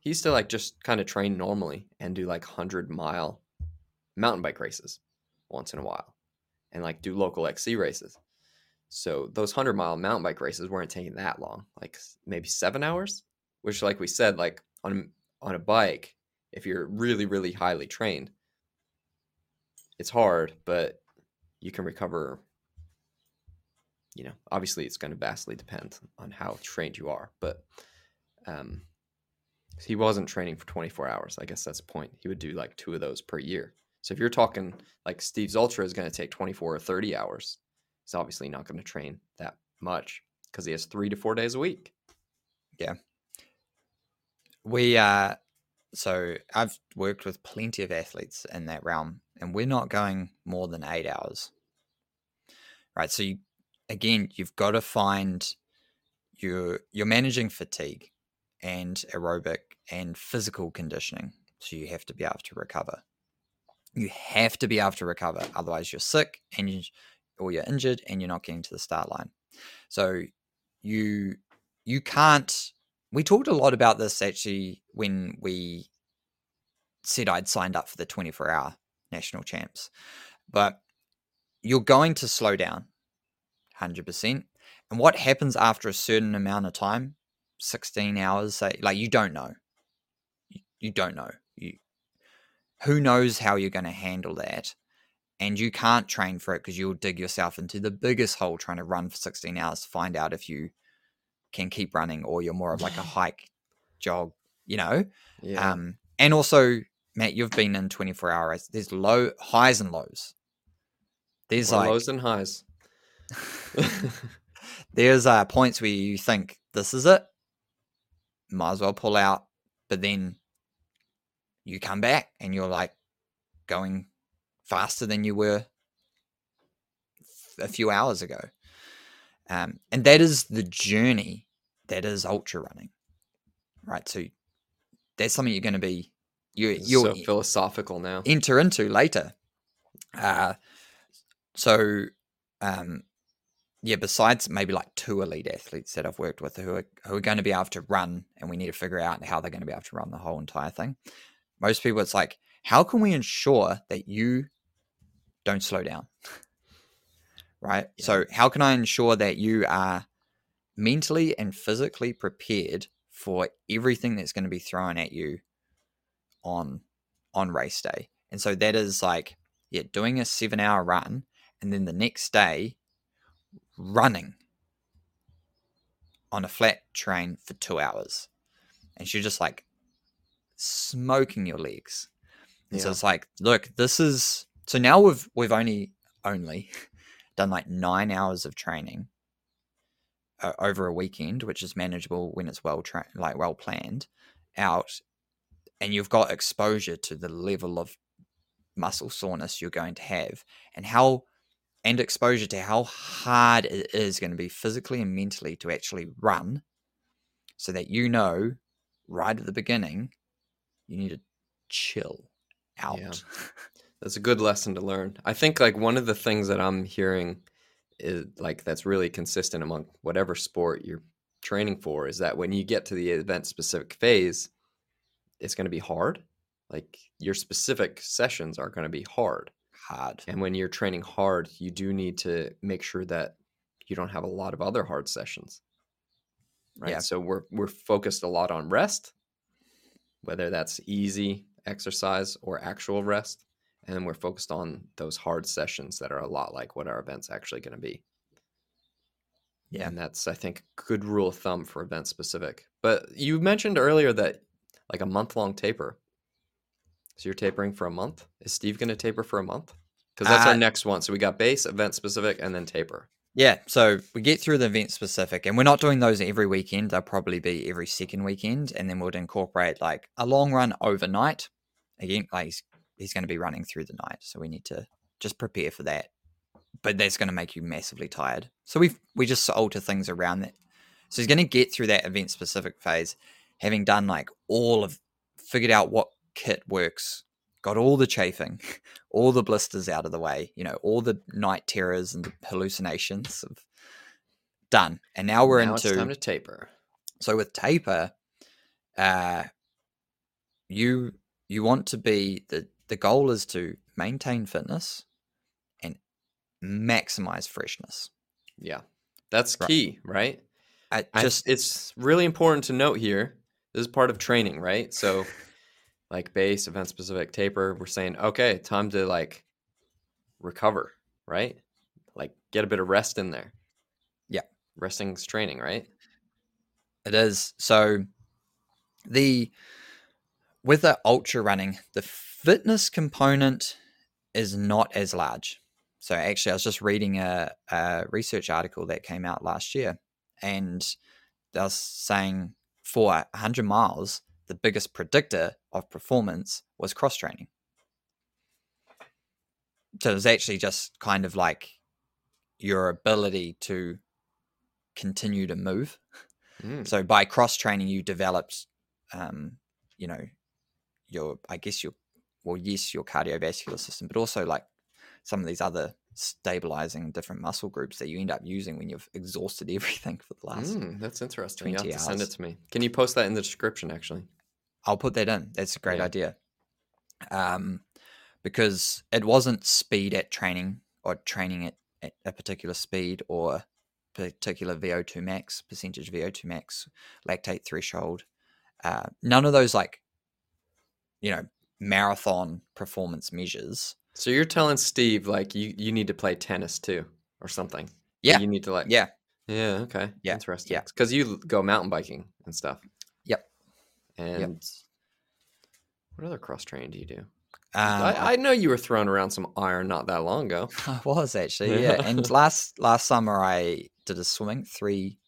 He used to like just kind of train normally and do like 100 mile mountain bike races once in a while and like do local XC races. So those 100 mile mountain bike races weren't taking that long, like maybe 7 hours, which like we said like on on a bike if you're really really highly trained it's hard, but you can recover you know, obviously it's going to vastly depend on how trained you are, but um he wasn't training for 24 hours. I guess that's the point. He would do like two of those per year. So if you're talking like Steve's Ultra is going to take 24 or 30 hours, he's obviously not going to train that much because he has three to four days a week. Yeah. We uh so i've worked with plenty of athletes in that realm and we're not going more than eight hours right so you again you've got to find you're you're managing fatigue and aerobic and physical conditioning so you have to be able to recover you have to be able to recover otherwise you're sick and you or you're injured and you're not getting to the start line so you you can't we talked a lot about this actually when we said I'd signed up for the 24 hour national champs. But you're going to slow down 100%. And what happens after a certain amount of time, 16 hours, say, like you don't know. You, you don't know. You, who knows how you're going to handle that? And you can't train for it because you'll dig yourself into the biggest hole trying to run for 16 hours to find out if you can keep running or you're more of like a hike jog you know Yeah. um and also matt you've been in 24 hours. there's low highs and lows there's More like lows and highs. there's uh points where you think this is it. Might as well pull out but then you come back and you're like going faster than you were a few hours ago. Um, and that is the journey that is ultra running right? So that's something you're going to be you you'll so philosophical now. enter into later. Uh, so um, yeah, besides maybe like two elite athletes that I've worked with who are who are going to be able to run, and we need to figure out how they're going to be able to run the whole entire thing. Most people, it's like, how can we ensure that you don't slow down? right. Yeah. So, how can I ensure that you are mentally and physically prepared for everything that's going to be thrown at you on on race day? And so that is like, yeah, doing a seven hour run, and then the next day running on a flat train for two hours. And you're just like smoking your legs. And so it's like, look, this is so now we've we've only only done like nine hours of training uh, over a weekend, which is manageable when it's well trained, like well planned out, and you've got exposure to the level of muscle soreness you're going to have, and how and exposure to how hard it is going to be physically and mentally to actually run, so that you know right at the beginning you need to chill out. Yeah. That's a good lesson to learn. I think like one of the things that I'm hearing is like that's really consistent among whatever sport you're training for is that when you get to the event specific phase, it's going to be hard. Like your specific sessions are going to be hard. Hard. And when you're training hard, you do need to make sure that you don't have a lot of other hard sessions. Right? Yeah. So we're we're focused a lot on rest, whether that's easy exercise or actual rest, and we're focused on those hard sessions that are a lot like what our event's actually going to be. Yeah. And that's I think a good rule of thumb for event specific. But you mentioned earlier that like a month long taper. So you're tapering for a month? Is Steve going to taper for a month? Because that's Uh, our next one. So we got base, event specific, and then taper. Yeah, so we get through the event specific, and we're not doing those every weekend. They'll probably be every second weekend, and then we'll incorporate like a long run overnight. Again, like he's, he's going to be running through the night, so we need to just prepare for that. But that's going to make you massively tired. So we we just alter things around that. So he's going to get through that event specific phase, having done like all of figured out what kit works, got all the chafing, all the blisters out of the way, you know, all the night terrors and the hallucinations of done. And now we're now it's into time to taper. so with taper, uh you you want to be the the goal is to maintain fitness and maximize freshness. Yeah. That's Right. key, right? I I- just it's really important to note here. This is part of training, right? So, like base, event specific, taper, we're saying, okay, time to like recover, right? Like get a bit of rest in there. Yeah. Resting's training, right? It is. So the with the ultra running, the fitness component is not as large. So actually, I was just reading a, a research article that came out last year, and they was saying for 100 miles, the biggest predictor of performance was cross training. So it was actually just kind of like your ability to continue to move Mm. so by cross training, you developed, um, you know, your I guess your well, yes, your cardiovascular system, but also like some of these other stabilizing different muscle groups that you end up using when you've exhausted everything for the last. Mm, that's interesting. You have 20 to send it to me. Can you post that in the description? Actually, I'll put that in. That's a great Yeah. idea. Um, because it wasn't speed at training or training at, at a particular speed or particular VO2 max, percentage VO2 max, lactate threshold. Uh, none of those like, you know, marathon performance measures. So you're telling Steve like you you need to play tennis too, or something. Yeah. you need to like Yeah. yeah okay Yeah, interesting yeah. because you go mountain biking and stuff. Yep. And what other cross training do you do? Um, I, I know you were throwing around some iron not that long ago. I was actually, Yeah. yeah. And last last summer I did a swimming three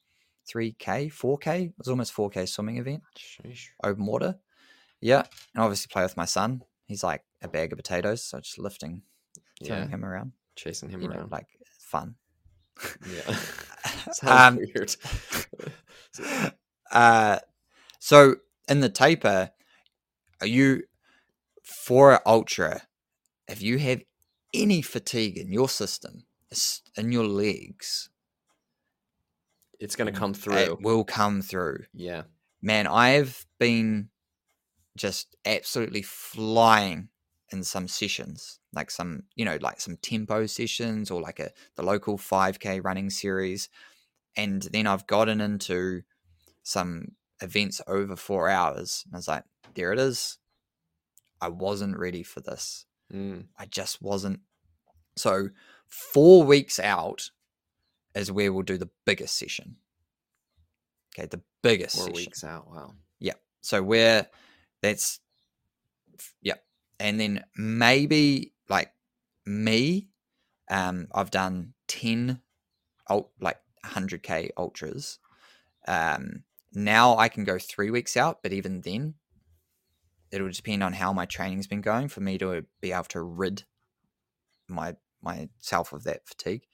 three K, four K. It was almost four K swimming event. Sheesh. open water. Yeah, and obviously play with my son. He's like a bag of potatoes, so just lifting, throwing Yeah, him around. chasing him You know, around. like fun. yeah, Um, weird. uh, so in the taper, are you for an ultra? If you have any fatigue in your system, in your legs, It's gonna come through. It will come through. Yeah. Man, I've been just absolutely flying in some sessions, like some, you know, like some tempo sessions or like a the local 5k running series. And then I've gotten into some events over four hours. And I was like, there it is. I wasn't ready for this. Mm. I just wasn't. So, four weeks out is where we'll do the biggest session. Okay, the biggest Four session. weeks out. Wow. Yeah. So we're that's yeah. And then maybe like me, um, I've done ten like hundred K ultras. Um now I can go three weeks out, but even then it'll depend on how my training's been going for me to be able to rid my myself of that fatigue.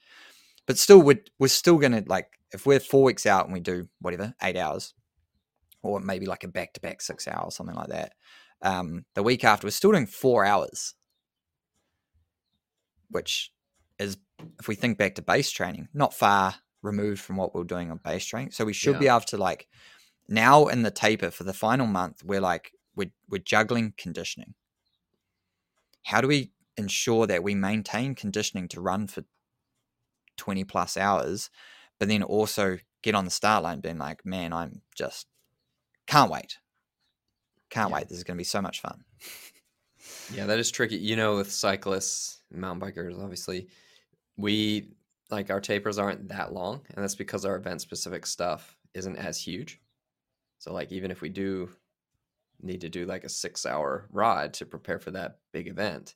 But still we're we're still gonna like if we're four weeks out and we do whatever, eight hours, or maybe like a back to back six hours, something like that. Um, the week after, we're still doing four hours, which is, if we think back to base training, not far removed from what we are doing on base training. So we should be able to like now in the taper for the final month, we're like we're we're juggling conditioning. How do we ensure that we maintain conditioning to run for twenty plus hours, but then also get on the start line being like, man, I'm just can't wait. Can't Yeah. wait. This is going to be so much fun. Yeah, that is tricky. You know, with cyclists, mountain bikers, obviously, we like our tapers aren't that long, and that's because our event specific stuff isn't as huge. So, like, even if we do need to do like a six hour ride to prepare for that big event,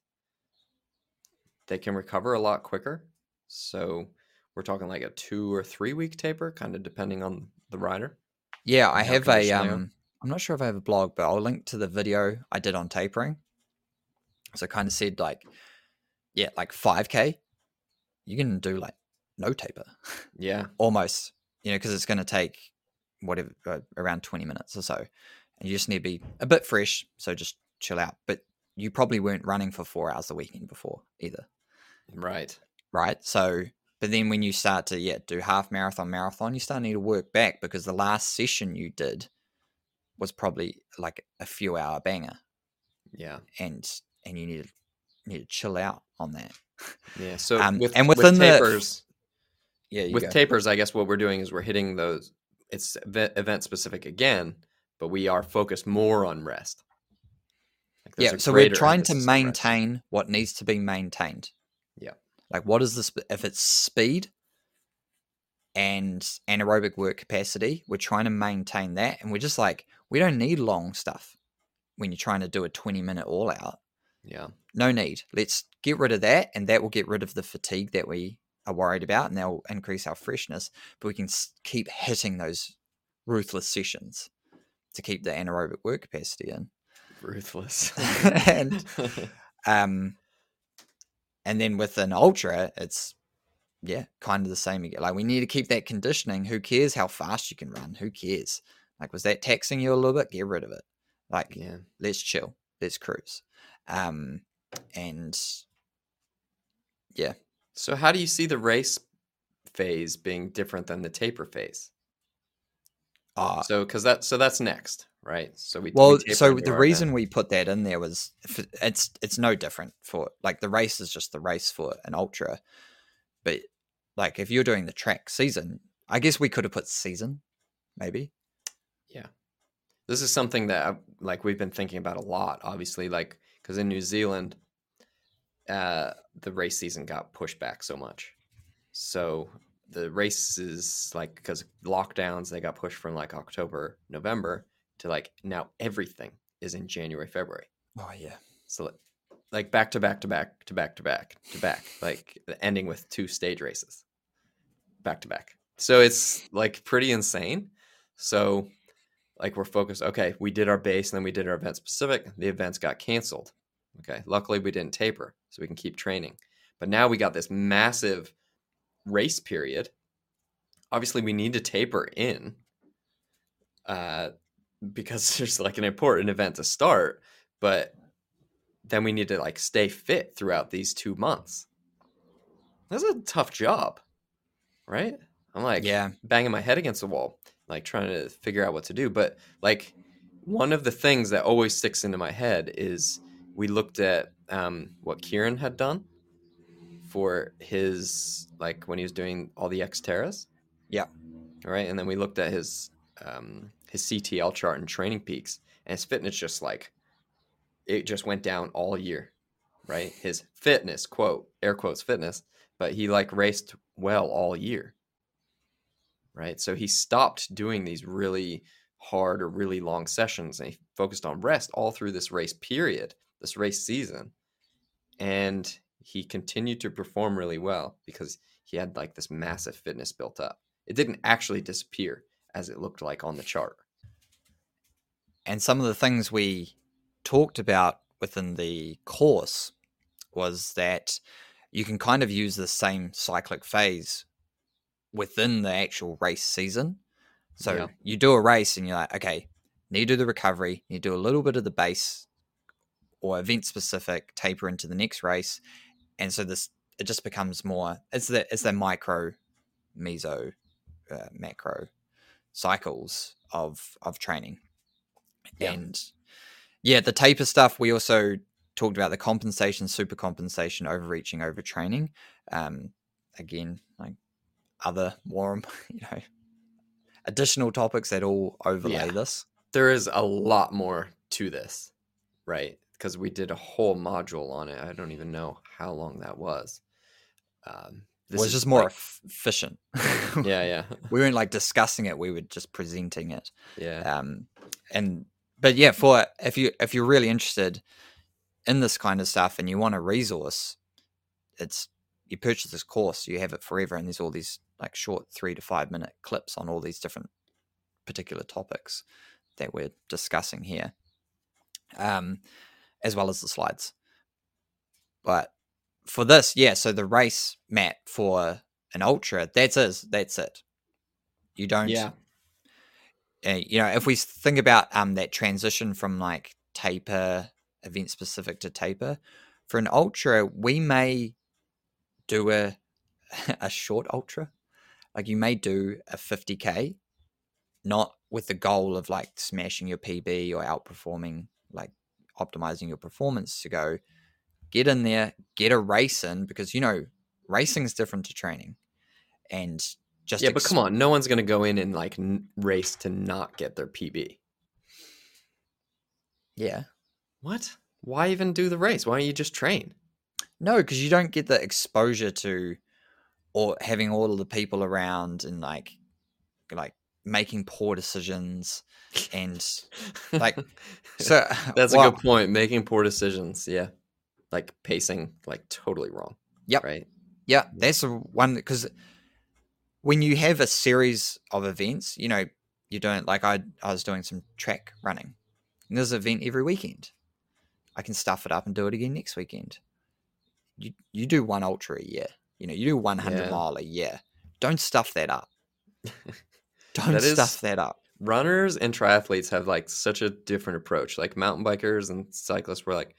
they can recover a lot quicker. So, we're talking like a two or three week taper, kind of depending on the rider. Yeah, I have a conditioned they are. um I'm not sure if I have a blog, but I'll link to the video I did on tapering. So I kind of said like yeah, like 5k you can do like no taper Yeah. almost, you know, because it's going to take whatever uh, around 20 minutes or so. And you just need to be a bit fresh, so just chill out. But you probably weren't running for 4 hours the weekend before either. Right. right? So, but then when you start to yeah do half marathon, marathon, you start to need to work back because the last session you did was probably like a few hour banger, Yeah. and and you need to need to chill out on that. Yeah. So, Um, with, and with within the- tapers, Yeah, you with go. tapers i guess what we're doing is we're hitting those it's event specific again but we are focused more on rest Like, yeah, so we're trying to emphasis on rest. maintain what needs to be maintained. Like what is this? If it's speed and anaerobic work capacity, we're trying to maintain that, and we're just like we don't need long stuff when you're trying to do a 20 minute all out. yeah no need. Let's get rid of that, and that will get rid of the fatigue that we are worried about, and that will increase our freshness. But we can keep hitting those ruthless sessions to keep the anaerobic work capacity in. ruthless and um, and then with an ultra, it's yeah, kind of the same again. Like we need to keep that conditioning. Who cares how fast you can run? Who cares? Like was that taxing you a little bit? Get rid of it. Like yeah let's chill, let's cruise. Um, and yeah, so how do you see the race phase being different than the taper phase uh, so because that so that's next right? So we we well, taper so the reason we put that in there was it's it's no different for like the race is just the race for an ultra, but like if you're doing the track season, I guess we could have put season, maybe. Yeah, this is something that I, like we've been thinking about a lot obviously like because in new zealand uh the race season got pushed back so much. So the races like because lockdowns they got pushed from like october november to like now everything is in january february. Oh yeah, so like- like back to back to back to back to back to back like ending with two stage races. Back to back. So it's like pretty insane. So like we're focused okay we did our base and then we did our event specific. The events got canceled. Okay luckily we didn't taper so we can keep training. But now we got this massive race period obviously we need to taper in uh because there's like an important event to start but then we need to like stay fit throughout these two months that's a tough job right I'm like Yeah. banging my head against the wall, like trying to figure out what to do. But like one of the things that always sticks into my head is we looked at um, what Kieran had done for his like when he was doing all the Xterras. Yeah. Right, and then we looked at his um, his CTL chart and TrainingPeaks, and his fitness just like it just went down all year. Right, his fitness quote air quotes fitness, but he like raced well all year. Right, so he stopped doing these really hard or really long sessions and he focused on rest all through this race period, this race season. And he continued to perform really well because he had like this massive fitness built up. It didn't actually disappear as it looked like on the chart. And some of the things we talked about within the course was that you can kind of use the same cyclic phase within the actual race season. So Yeah. you do a race and you're like, okay, need to do the recovery, you do a little bit of the base or event specific taper into the next race. And so this it just becomes more it's the it's the micro meso uh, macro cycles of of training. Yeah. And yeah, the taper stuff we also talked about the compensation, super compensation, overreaching, overtraining. Um again, like other more you know additional topics that all overlay Yeah. this. There is a lot more to this, right? Because we did a whole module on it. I don't even know how long that was. Um, It was is just more like- efficient. yeah, yeah, we weren't like discussing it; we were just presenting it. yeah. Um, and but yeah, for if you if you're really interested in this kind of stuff and you want a resource, it's you purchase this course, you have it forever, and there's all these like short three to five minute clips on all these different particular topics that we're discussing here, um, as well as the slides. But for this, yeah, so the race map for an ultra, that's it. That's it. You don't Yeah. uh, you know, if we think about um that transition from like taper event specific to taper for an ultra, we may do a a short ultra, like you may do a fifty k, not with the goal of like smashing your PB or outperforming, like optimizing your performance to go get in there, get a race in because you know racing is different to training, and just yeah, but come on, no one's gonna go in and like n- race to not get their PB. yeah. What? Why even do the race? Why don't you just train? No, because you don't get the exposure to, or having all of the people around and like, like making poor decisions, and like, so that's well, a good point. Making poor decisions, yeah, like pacing, like totally wrong. Yep. Right. Yeah, that's the one because when you have a series of events, you know, you don't like I I was doing some track running. And there's an event every weekend. I can stuff it up and do it again next weekend. You you do one ultra a year. You know, you do one hundred Yeah. mile a year. Don't stuff that up. Don't That is- stuff that up. Runners and triathletes have like such a different approach. Like mountain bikers and cyclists were like,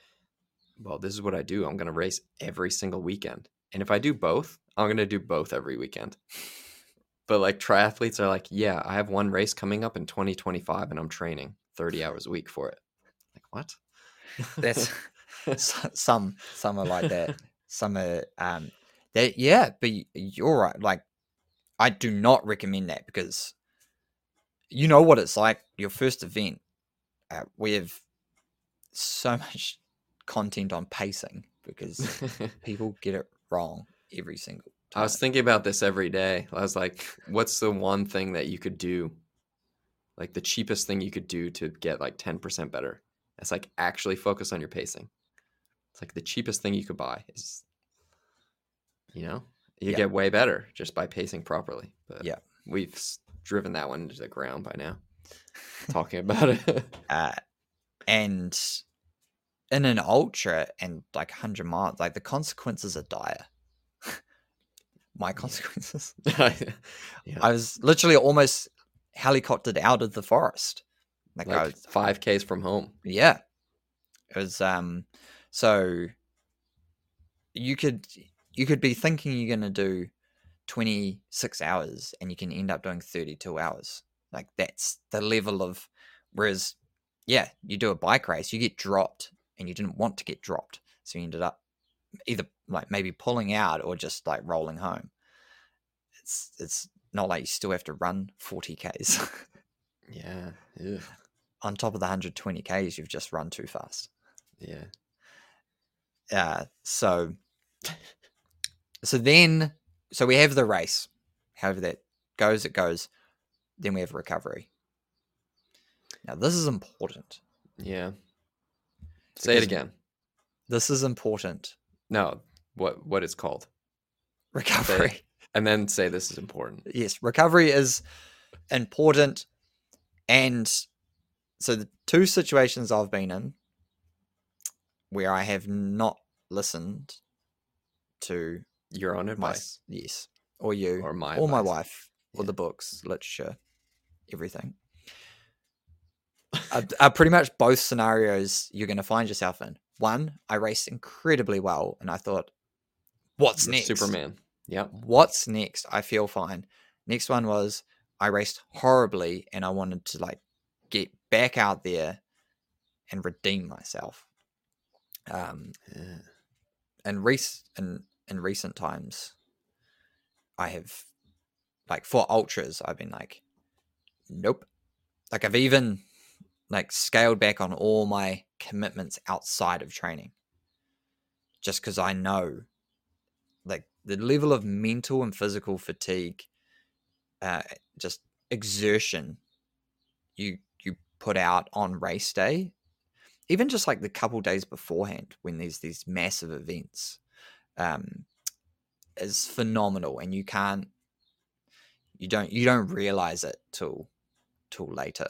well, this is what I do. I'm going to race every single weekend. And if I do both, I'm going to do both every weekend. But like triathletes are like, yeah, I have one race coming up in 2025 and I'm training 30 hours a week for it. Like, what? That's some some are like that. Some are um that yeah, but you're right. Like I do not recommend that because you know what it's like. Your first event, uh, we have so much content on pacing because people get it wrong every single time. I was thinking about this every day. I was like, what's the one thing that you could do? Like the cheapest thing you could do to get like 10% better. It's like actually focus on your pacing. It's like the cheapest thing you could buy is, you know, you Yeah. get way better just by pacing properly. But Yeah. we've driven that one into the ground by now, talking about it. uh, and in an ultra and like 100 miles, like the consequences are dire. My consequences. yeah. I was literally almost helicoptered out of the forest. Like, I was, five Ks from home. yeah. It was um so you could you could be thinking you're gonna do 26 hours and you can end up doing 32 hours. Like that's the level of whereas yeah, you do a bike race, you get dropped and you didn't want to get dropped. So you ended up either like maybe pulling out or just like rolling home. It's it's not like you still have to run 40 Ks. Yeah. Ugh. On top of the 120 Ks you've just run too fast. Yeah. Uh so so then so we have the race. However that goes, it goes. Then we have recovery. Now this is important. Yeah. Say it again. This is important. No. What what it's called. Recovery. And then say this is important. yes, recovery is important. And so the two situations I've been in where I have not listened to Your own my advice. yes, or you, Or my or my advice. wife, or Yeah. the books, literature, everything. Are, are pretty much both scenarios you're going to find yourself in. One, I raced incredibly well, and I thought, "What's next?" Superman. Yeah. what's next? I feel fine. Next one was I raced horribly and I wanted to like get back out there and redeem myself. Um, Yeah. and rec- in, in recent times, I have like for ultras, I've been like, nope. Like I've even like scaled back on all my commitments outside of training, just because I know like the level of mental and physical fatigue, uh, just exertion you you put out on race day even just like the couple days beforehand when there's these massive events um is phenomenal and you can't you don't you don't realize it till till later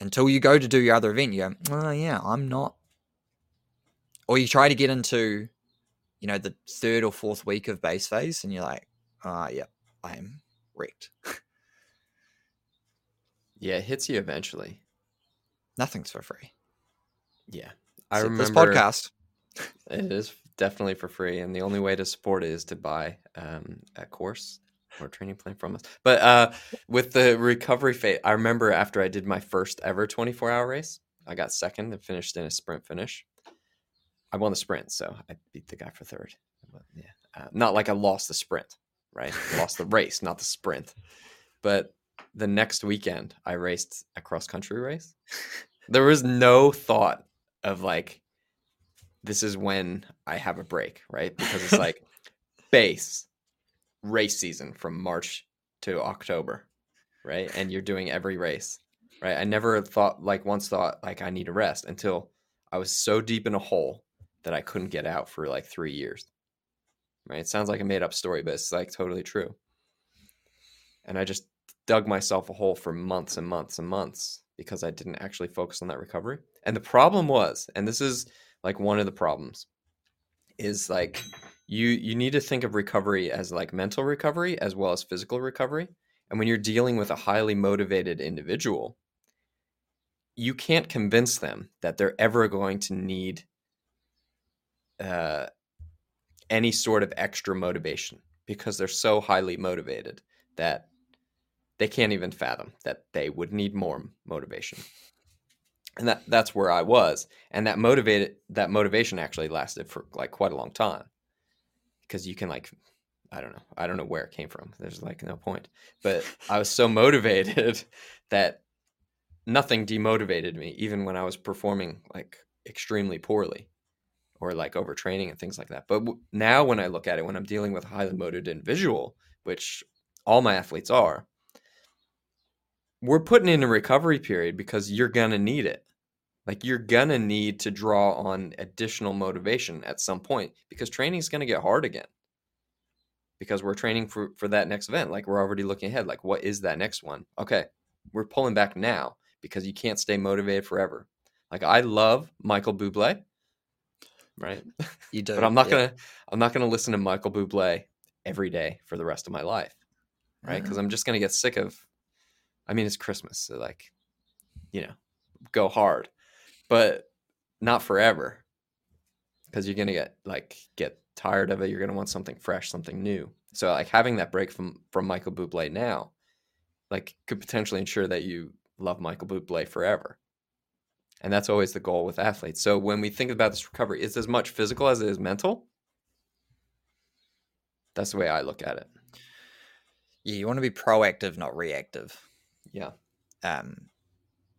until you go to do your other event you go oh yeah i'm not or you try to get into you know the third or fourth week of base phase and you're like ah yeah i am wrecked Yeah, it hits you eventually. nothing's for free Yeah. I Except remember this podcast It is definitely for free, and the only way to support it is to buy um, a course or training plan from us. But uh, with the recovery phase, I remember after I did my first ever 24 hour race, I got second and finished in a sprint finish. I won the sprint, so I beat the guy for third. But, yeah, uh, not like I lost the sprint, right? Lost the race, not the sprint. But the next weekend, I raced a cross country race. There was no thought of like this is when I have a break, right? Because it's like base race season from March to October, right? And you're doing every race, right? I never thought like once thought like I need a rest until I was so deep in a hole that I couldn't get out for like 3 years. Right? It sounds like a made up story, but it's like totally true. And I just dug myself a hole for months and months and months because I didn't actually focus on that recovery. And the problem was, and this is like one of the problems is like you you need to think of recovery as like mental recovery as well as physical recovery and when you're dealing with a highly motivated individual you can't convince them that they're ever going to need uh, any sort of extra motivation because they're so highly motivated that they can't even fathom that they would need more motivation. And that that's where I was, and that motivated that motivation actually lasted for like quite a long time, because you can like, I don't know, I don't know where it came from. There's like no point, but I was so motivated that nothing demotivated me, even when I was performing like extremely poorly, or like overtraining and things like that. But w- now when I look at it, when I'm dealing with highly motivated and visual, which all my athletes are, we're putting in a recovery period because you're gonna need it. Like you're gonna need to draw on additional motivation at some point because training is gonna get hard again. Because we're training for for that next event. Like we're already looking ahead. Like what is that next one? Okay, we're pulling back now because you can't stay motivated forever. Like I love Michael Bublé, right? you do but I'm not yeah. gonna I'm not gonna listen to Michael Bublé every day for the rest of my life, right? Uh-huh. Because I'm just gonna get sick of. I mean, it's Christmas, so like, you know, go hard, but not forever, because you're gonna get like get tired of it. You're gonna want something fresh, something new. So like having that break from from Michael Bublé now, like could potentially ensure that you love Michael Bublé forever. And that's always the goal with athletes. So when we think about this recovery, it's as much physical as it is mental. That's the way I look at it. Yeah, you want to be proactive, not reactive. Yeah. Um,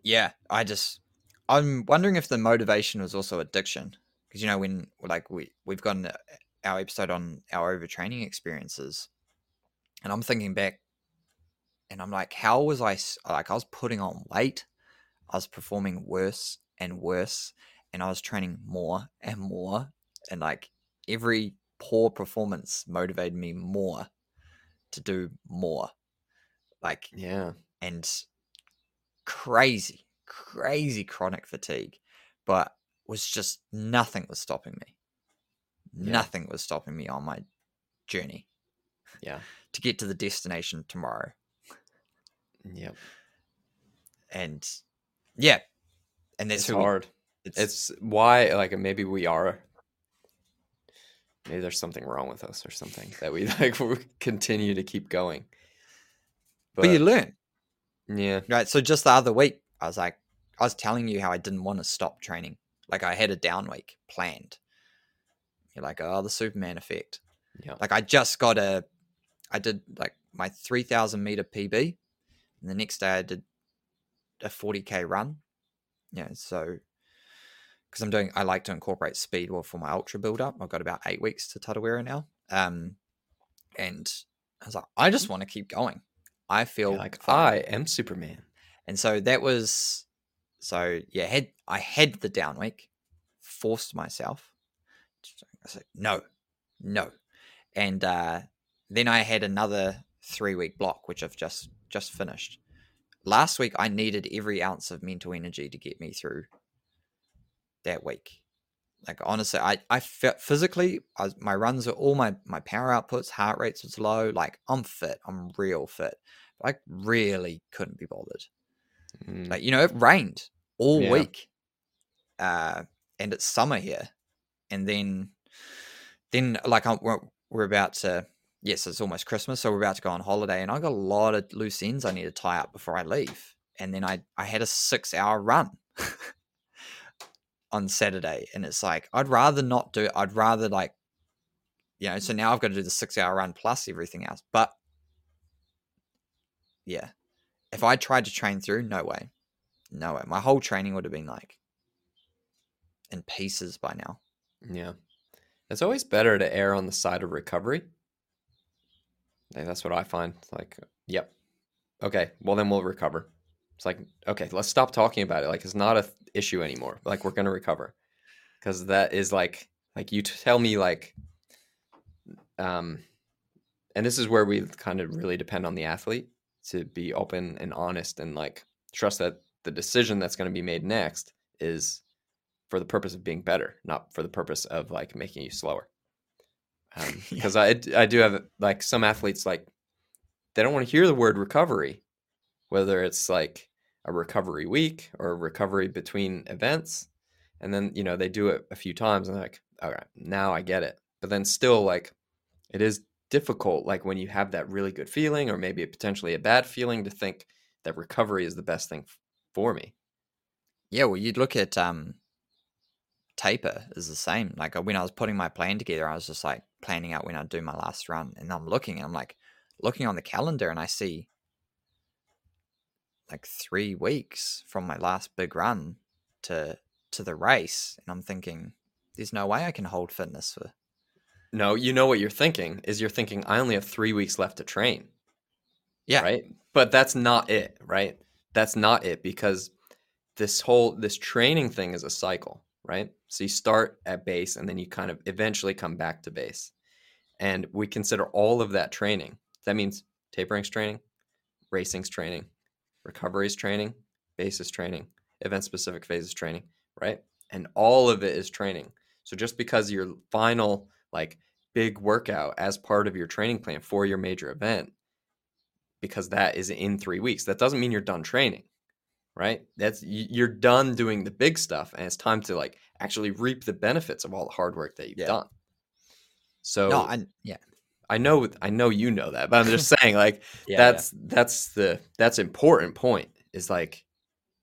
yeah, I just I'm wondering if the motivation was also addiction because you know when like we we've got an, uh, our episode on our overtraining experiences, and I'm thinking back, and I'm like, how was I like I was putting on weight, I was performing worse and worse, and I was training more and more, and like every poor performance motivated me more to do more, like Yeah. and crazy, crazy chronic fatigue, but was just nothing was stopping me. Yeah. Nothing was stopping me on my journey Yeah. to get to the destination tomorrow. Yep. And yeah, and that's It's who we- hard. it's, It's why like maybe we are maybe there's something wrong with us or something that we like we continue to keep going. but, you learn, yeah. right? So just the other week, I was like, I was telling you how I didn't want to stop training. Like I had a down week planned. You're like, oh, the Superman effect. Yeah. Like I just got a, I did like my 3000 meter PB. And the next day I did a 40k run. Yeah. So, because I'm doing, I like to incorporate speed well for my ultra build up. I've got about eight weeks to Tarawera now. Um, and I was like, I just want to keep going. I feel like fine. I am Superman. And so that was so yeah, had I had the down week, forced myself. I said, no, no. And uh then I had another three week block, which I've just just finished. Last week I needed every ounce of mental energy to get me through that week. Like honestly, I I felt physically, I was, my runs are all my my power outputs, heart rates was low. Like I'm fit, I'm real fit. But I really couldn't be bothered. Mm, Like you know, it rained all Yeah. week, uh, and it's summer here, and then, then like I'm, we're, we're about to. Yes, it's almost Christmas, so we're about to go on holiday, and I got a lot of loose ends I need to tie up before I leave. And then I I had a six hour run on Saturday, and it's like I'd rather not do. it. I'd rather like, you know. So now I've got to do the six hour run plus everything else. But yeah, if I tried to train through, no way, no way. My whole training would have been like in pieces by now. yeah. It's always better to err on the side of recovery. That's what I find. Like, yep. Okay, well then we'll recover. It's like, okay, let's stop talking about it. Like it's not a th- issue anymore. Like we're gonna recover. Cause that is like like you tell me like um and this is where we kind of really depend on the athlete to be open and honest and like trust that the decision that's going to be made next is for the purpose of being better not for the purpose of like making you slower um, Yeah. because I, I do have like some athletes like they don't want to hear the word recovery whether it's like a recovery week or a recovery between events and then you know they do it a few times and they're like all right now i get it but then still like it is difficult like when you have that really good feeling or maybe potentially a bad feeling to think that recovery is the best thing for me Yeah, well, you'd look at um, taper is the same. Like uh, when I was putting my plan together, I was just like planning out when I'd do my last run, and I'm looking, and I'm like looking on the calendar, and I see like three weeks from my last big run to to the race, and I'm thinking, there's no way I can hold fitness for. No you know what you're thinking is you're thinking i only have three weeks left to train. Yeah, right? But that's not it right? That's not it because this whole this training thing is a cycle right? So you start at base and then you kind of eventually come back to base. And we consider all of that training that means tapering's training racing's training recovery's training basis training event specific phases training right? And all of it is training. So just because your final like big workout as part of your training plan for your major event because that is in three weeks. That doesn't mean you're done training, right? That's you're done doing the big stuff, and it's time to like actually reap the benefits of all the hard work that you've Yeah. done. So no, I, yeah, I know I know you know that, but I'm just saying like Yeah, that's that's the that's important point is like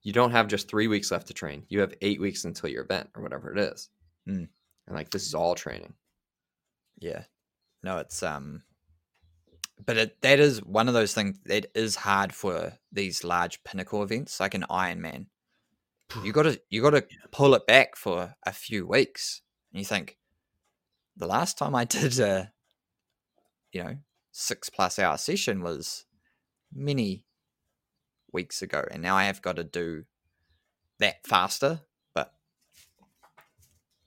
you don't have just three weeks left to train. You have eight weeks until your event or whatever it is. Mm. And like this is all training. Yeah. No, it's um, but it, that is one of those things that is hard for these large pinnacle events, like an Ironman. You got to you got to pull it back for a few weeks, and you think the last time I did a, you know, six plus hour session was many weeks ago, and now I have got to do that faster. But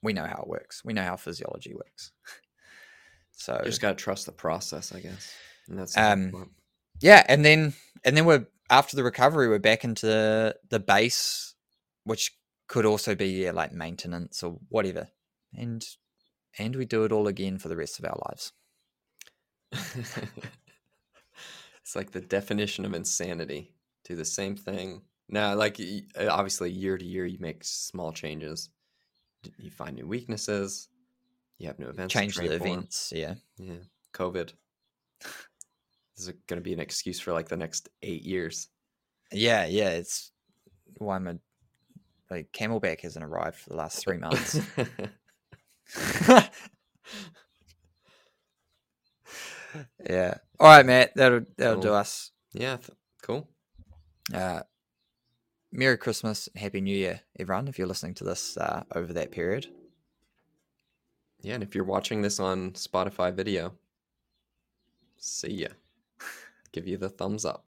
we know how it works. We know how physiology works. so You just gotta trust the process, I guess. And that's Um, yeah, and then and then we're after the recovery, we're back into the the base, which could also be yeah, like maintenance or whatever, and and we do it all again for the rest of our lives. it's like the definition of insanity. Do the same thing. Now, like obviously, year to year, you make small changes. You find new weaknesses. You have new events. Change the for. events, yeah, Yeah, COVID. This is going to be an excuse for like the next eight years. yeah, yeah. It's why I'm a like CamelBak hasn't arrived for the last three months. yeah. All right, Matt. That'll that'll do us. yeah, th- cool. Uh, Merry Christmas, and Happy New Year, everyone! If you're listening to this uh, over that period. Yeah, and if you're watching this on Spotify video, see ya. Give you the thumbs up.